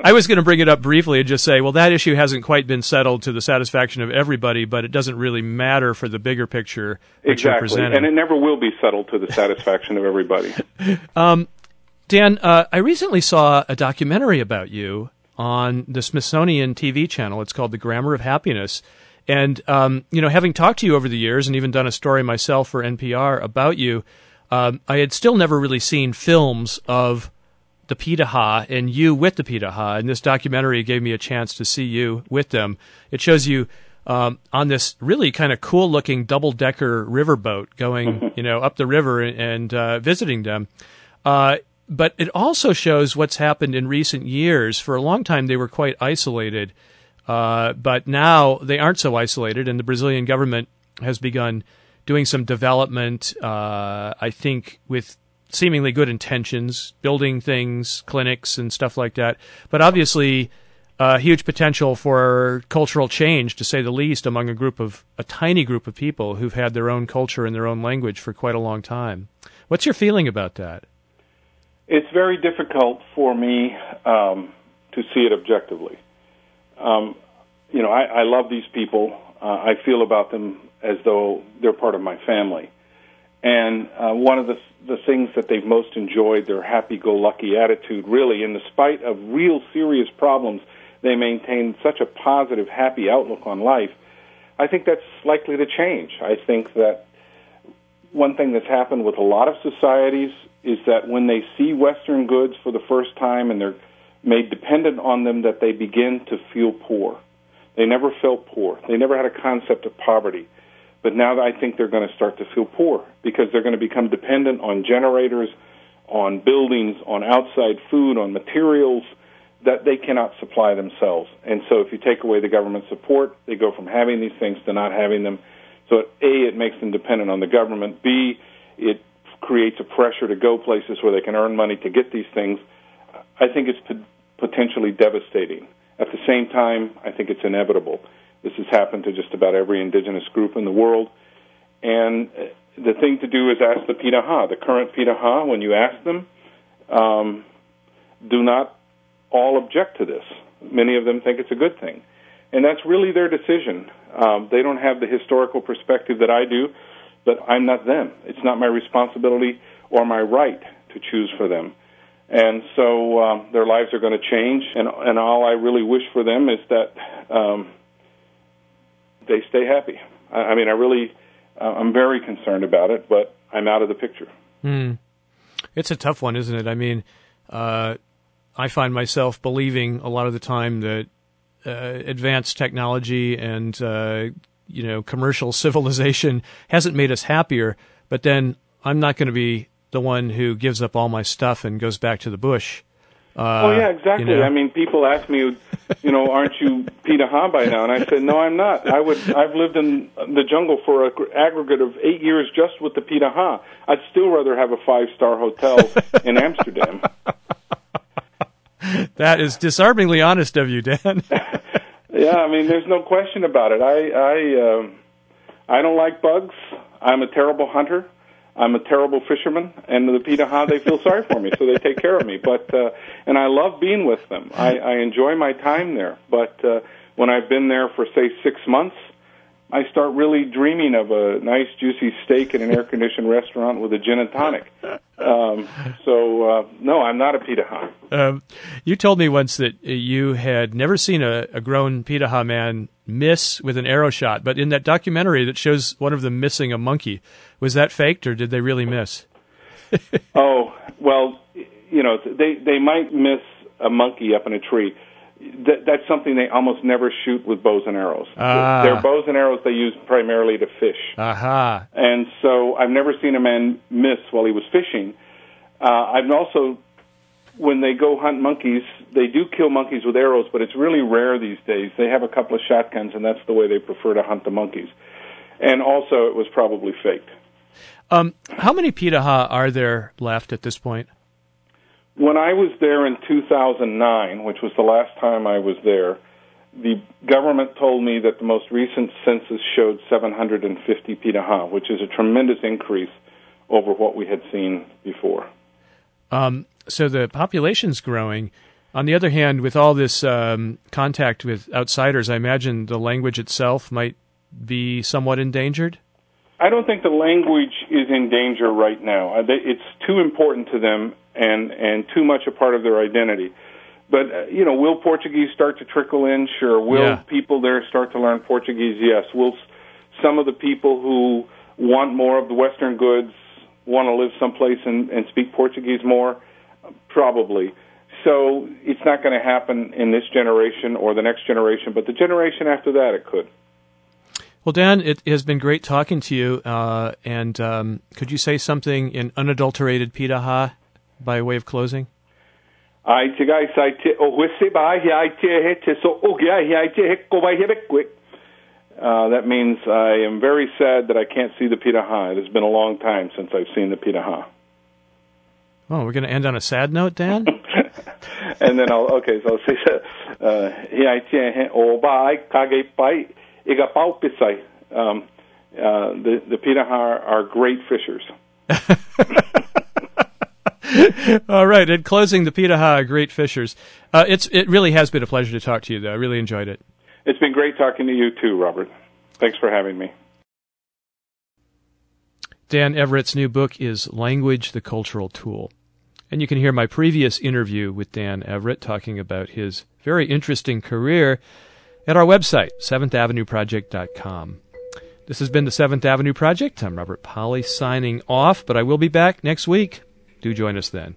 I was going to bring it up briefly and just say, well, that issue hasn't quite been settled to the satisfaction of everybody, but it doesn't really matter for the bigger picture. Exactly, and it never will be settled to the satisfaction of everybody. Um, Dan, uh, I recently saw a documentary about you on the Smithsonian TV channel. It's called The Grammar of Happiness. And, um, you know, having talked to you over the years and even done a story myself for NPR about you, um, I had still never really seen films of the Pirahã and you with the Pirahã. And this documentary gave me a chance to see you with them. It shows you um, on this really kind of cool looking double decker riverboat going, you know, up the river and uh, visiting them. Uh, but it also shows what's happened in recent years. For a long time, they were quite isolated, uh, but now they aren't so isolated, and the Brazilian government has begun doing some development. Uh, I think with seemingly good intentions, building things, clinics, and stuff like that. But obviously, uh, huge potential for cultural change, to say the least, among a group of a tiny group of people who've had their own culture and their own language for quite a long time. What's your feeling about that? It's very difficult for me um, to see it objectively. Um, you know, I, I love these people. Uh, I feel about them as though they're part of my family. And uh, one of the the things that they've most enjoyed, their happy-go-lucky attitude, really, in the spite of real serious problems, they maintain such a positive, happy outlook on life. I think that's likely to change. I think that one thing that's happened with a lot of societies is that when they see Western goods for the first time and they're made dependent on them, that they begin to feel poor. They never felt poor. They never had a concept of poverty. But now I think they're going to start to feel poor because they're going to become dependent on generators, on buildings, on outside food, on materials that they cannot supply themselves. And so if you take away the government support, they go from having these things to not having them. So A, it makes them dependent on the government. B, it creates a pressure to go places where they can earn money to get these things, I think it's potentially devastating. At the same time, I think it's inevitable. This has happened to just about every indigenous group in the world. And uh, the thing to do is ask the Pirahã, the current Pirahã, when you ask them, um, do not all object to this. Many of them think it's a good thing. And that's really their decision. Um, they don't have the historical perspective that I do but I'm not them. It's not my responsibility or my right to choose for them. And so um, their lives are going to change, and, and all I really wish for them is that um, they stay happy. I, I mean, I really, uh, I'm very concerned about it, but I'm out of the picture. Mm. It's a tough one, isn't it? I mean, uh, I find myself believing a lot of the time that uh, advanced technology and uh, you know commercial civilization hasn't made us happier, but then I'm not going to be the one who gives up all my stuff and goes back to the bush. Uh, oh yeah, exactly. You know? I mean, people ask me, you know, aren't you Pirahã by now? And I said, no, I'm not. I would. I've lived in the jungle for an aggregate of eight years just with the Pirahã. I'd still rather have a five star hotel in Amsterdam. That is disarmingly honest of you, Dan. yeah, I mean, there's no question about it. I I um, I don't like bugs. I'm a terrible hunter. I'm a terrible fisherman, and the Pirahã they feel sorry for me, so they take care of me. But uh, and I love being with them. I, I enjoy my time there. But uh, when I've been there for say six months, I start really dreaming of a nice juicy steak in an air conditioned restaurant with a gin and tonic. Um, so uh, no, I'm not a Pirahã. Um, you told me once that you had never seen a, a grown Pirahã man miss with an arrow shot, but in that documentary that shows one of them missing a monkey, was that faked or did they really miss? oh well, you know they they might miss a monkey up in a tree that, that's something they almost never shoot with bows and arrows. Ah. Their bows and arrows they use primarily to fish. Aha. And so I've never seen a man miss while he was fishing. Uh, I've also, when they go hunt monkeys, they do kill monkeys with arrows, but it's really rare these days. They have a couple of shotguns, and that's the way they prefer to hunt the monkeys. And also, it was probably faked. Um, how many Pirahã are there left at this point? When I was there in 2009, which was the last time I was there, the government told me that the most recent census showed 750 Pirahã, which is a tremendous increase over what we had seen before. Um, so the population's growing. On the other hand, with all this um, contact with outsiders, I imagine the language itself might be somewhat endangered. I don't think the language is in danger right now. It's too important to them and and too much a part of their identity. But uh, you know, will Portuguese start to trickle in? Sure. Will yeah. people there start to learn Portuguese? Yes. Will some of the people who want more of the Western goods want to live someplace and, and speak Portuguese more? Probably. So it's not going to happen in this generation or the next generation, but the generation after that, it could. Well, Dan, it has been great talking to you. Uh, and um, could you say something in unadulterated Pirahã by way of closing? Uh, that means I am very sad that I can't see the Pirahã. It has been a long time since I've seen the Pirahã. Oh, we're going to end on a sad note, Dan? and then I'll, okay, so I'll say, uh, um, uh, the the Pirahã are great fishers. All right. In closing, the Pirahã are great fishers. Uh, it's it really has been a pleasure to talk to you, though. I really enjoyed it. It's been great talking to you too, Robert. Thanks for having me. Dan Everett's new book is Language, the Cultural Tool. And you can hear my previous interview with Dan Everett talking about his very interesting career at our website, 7thavenueproject.com. This has been the 7th Avenue Project. I'm Robert Polly signing off, but I will be back next week. Do join us then.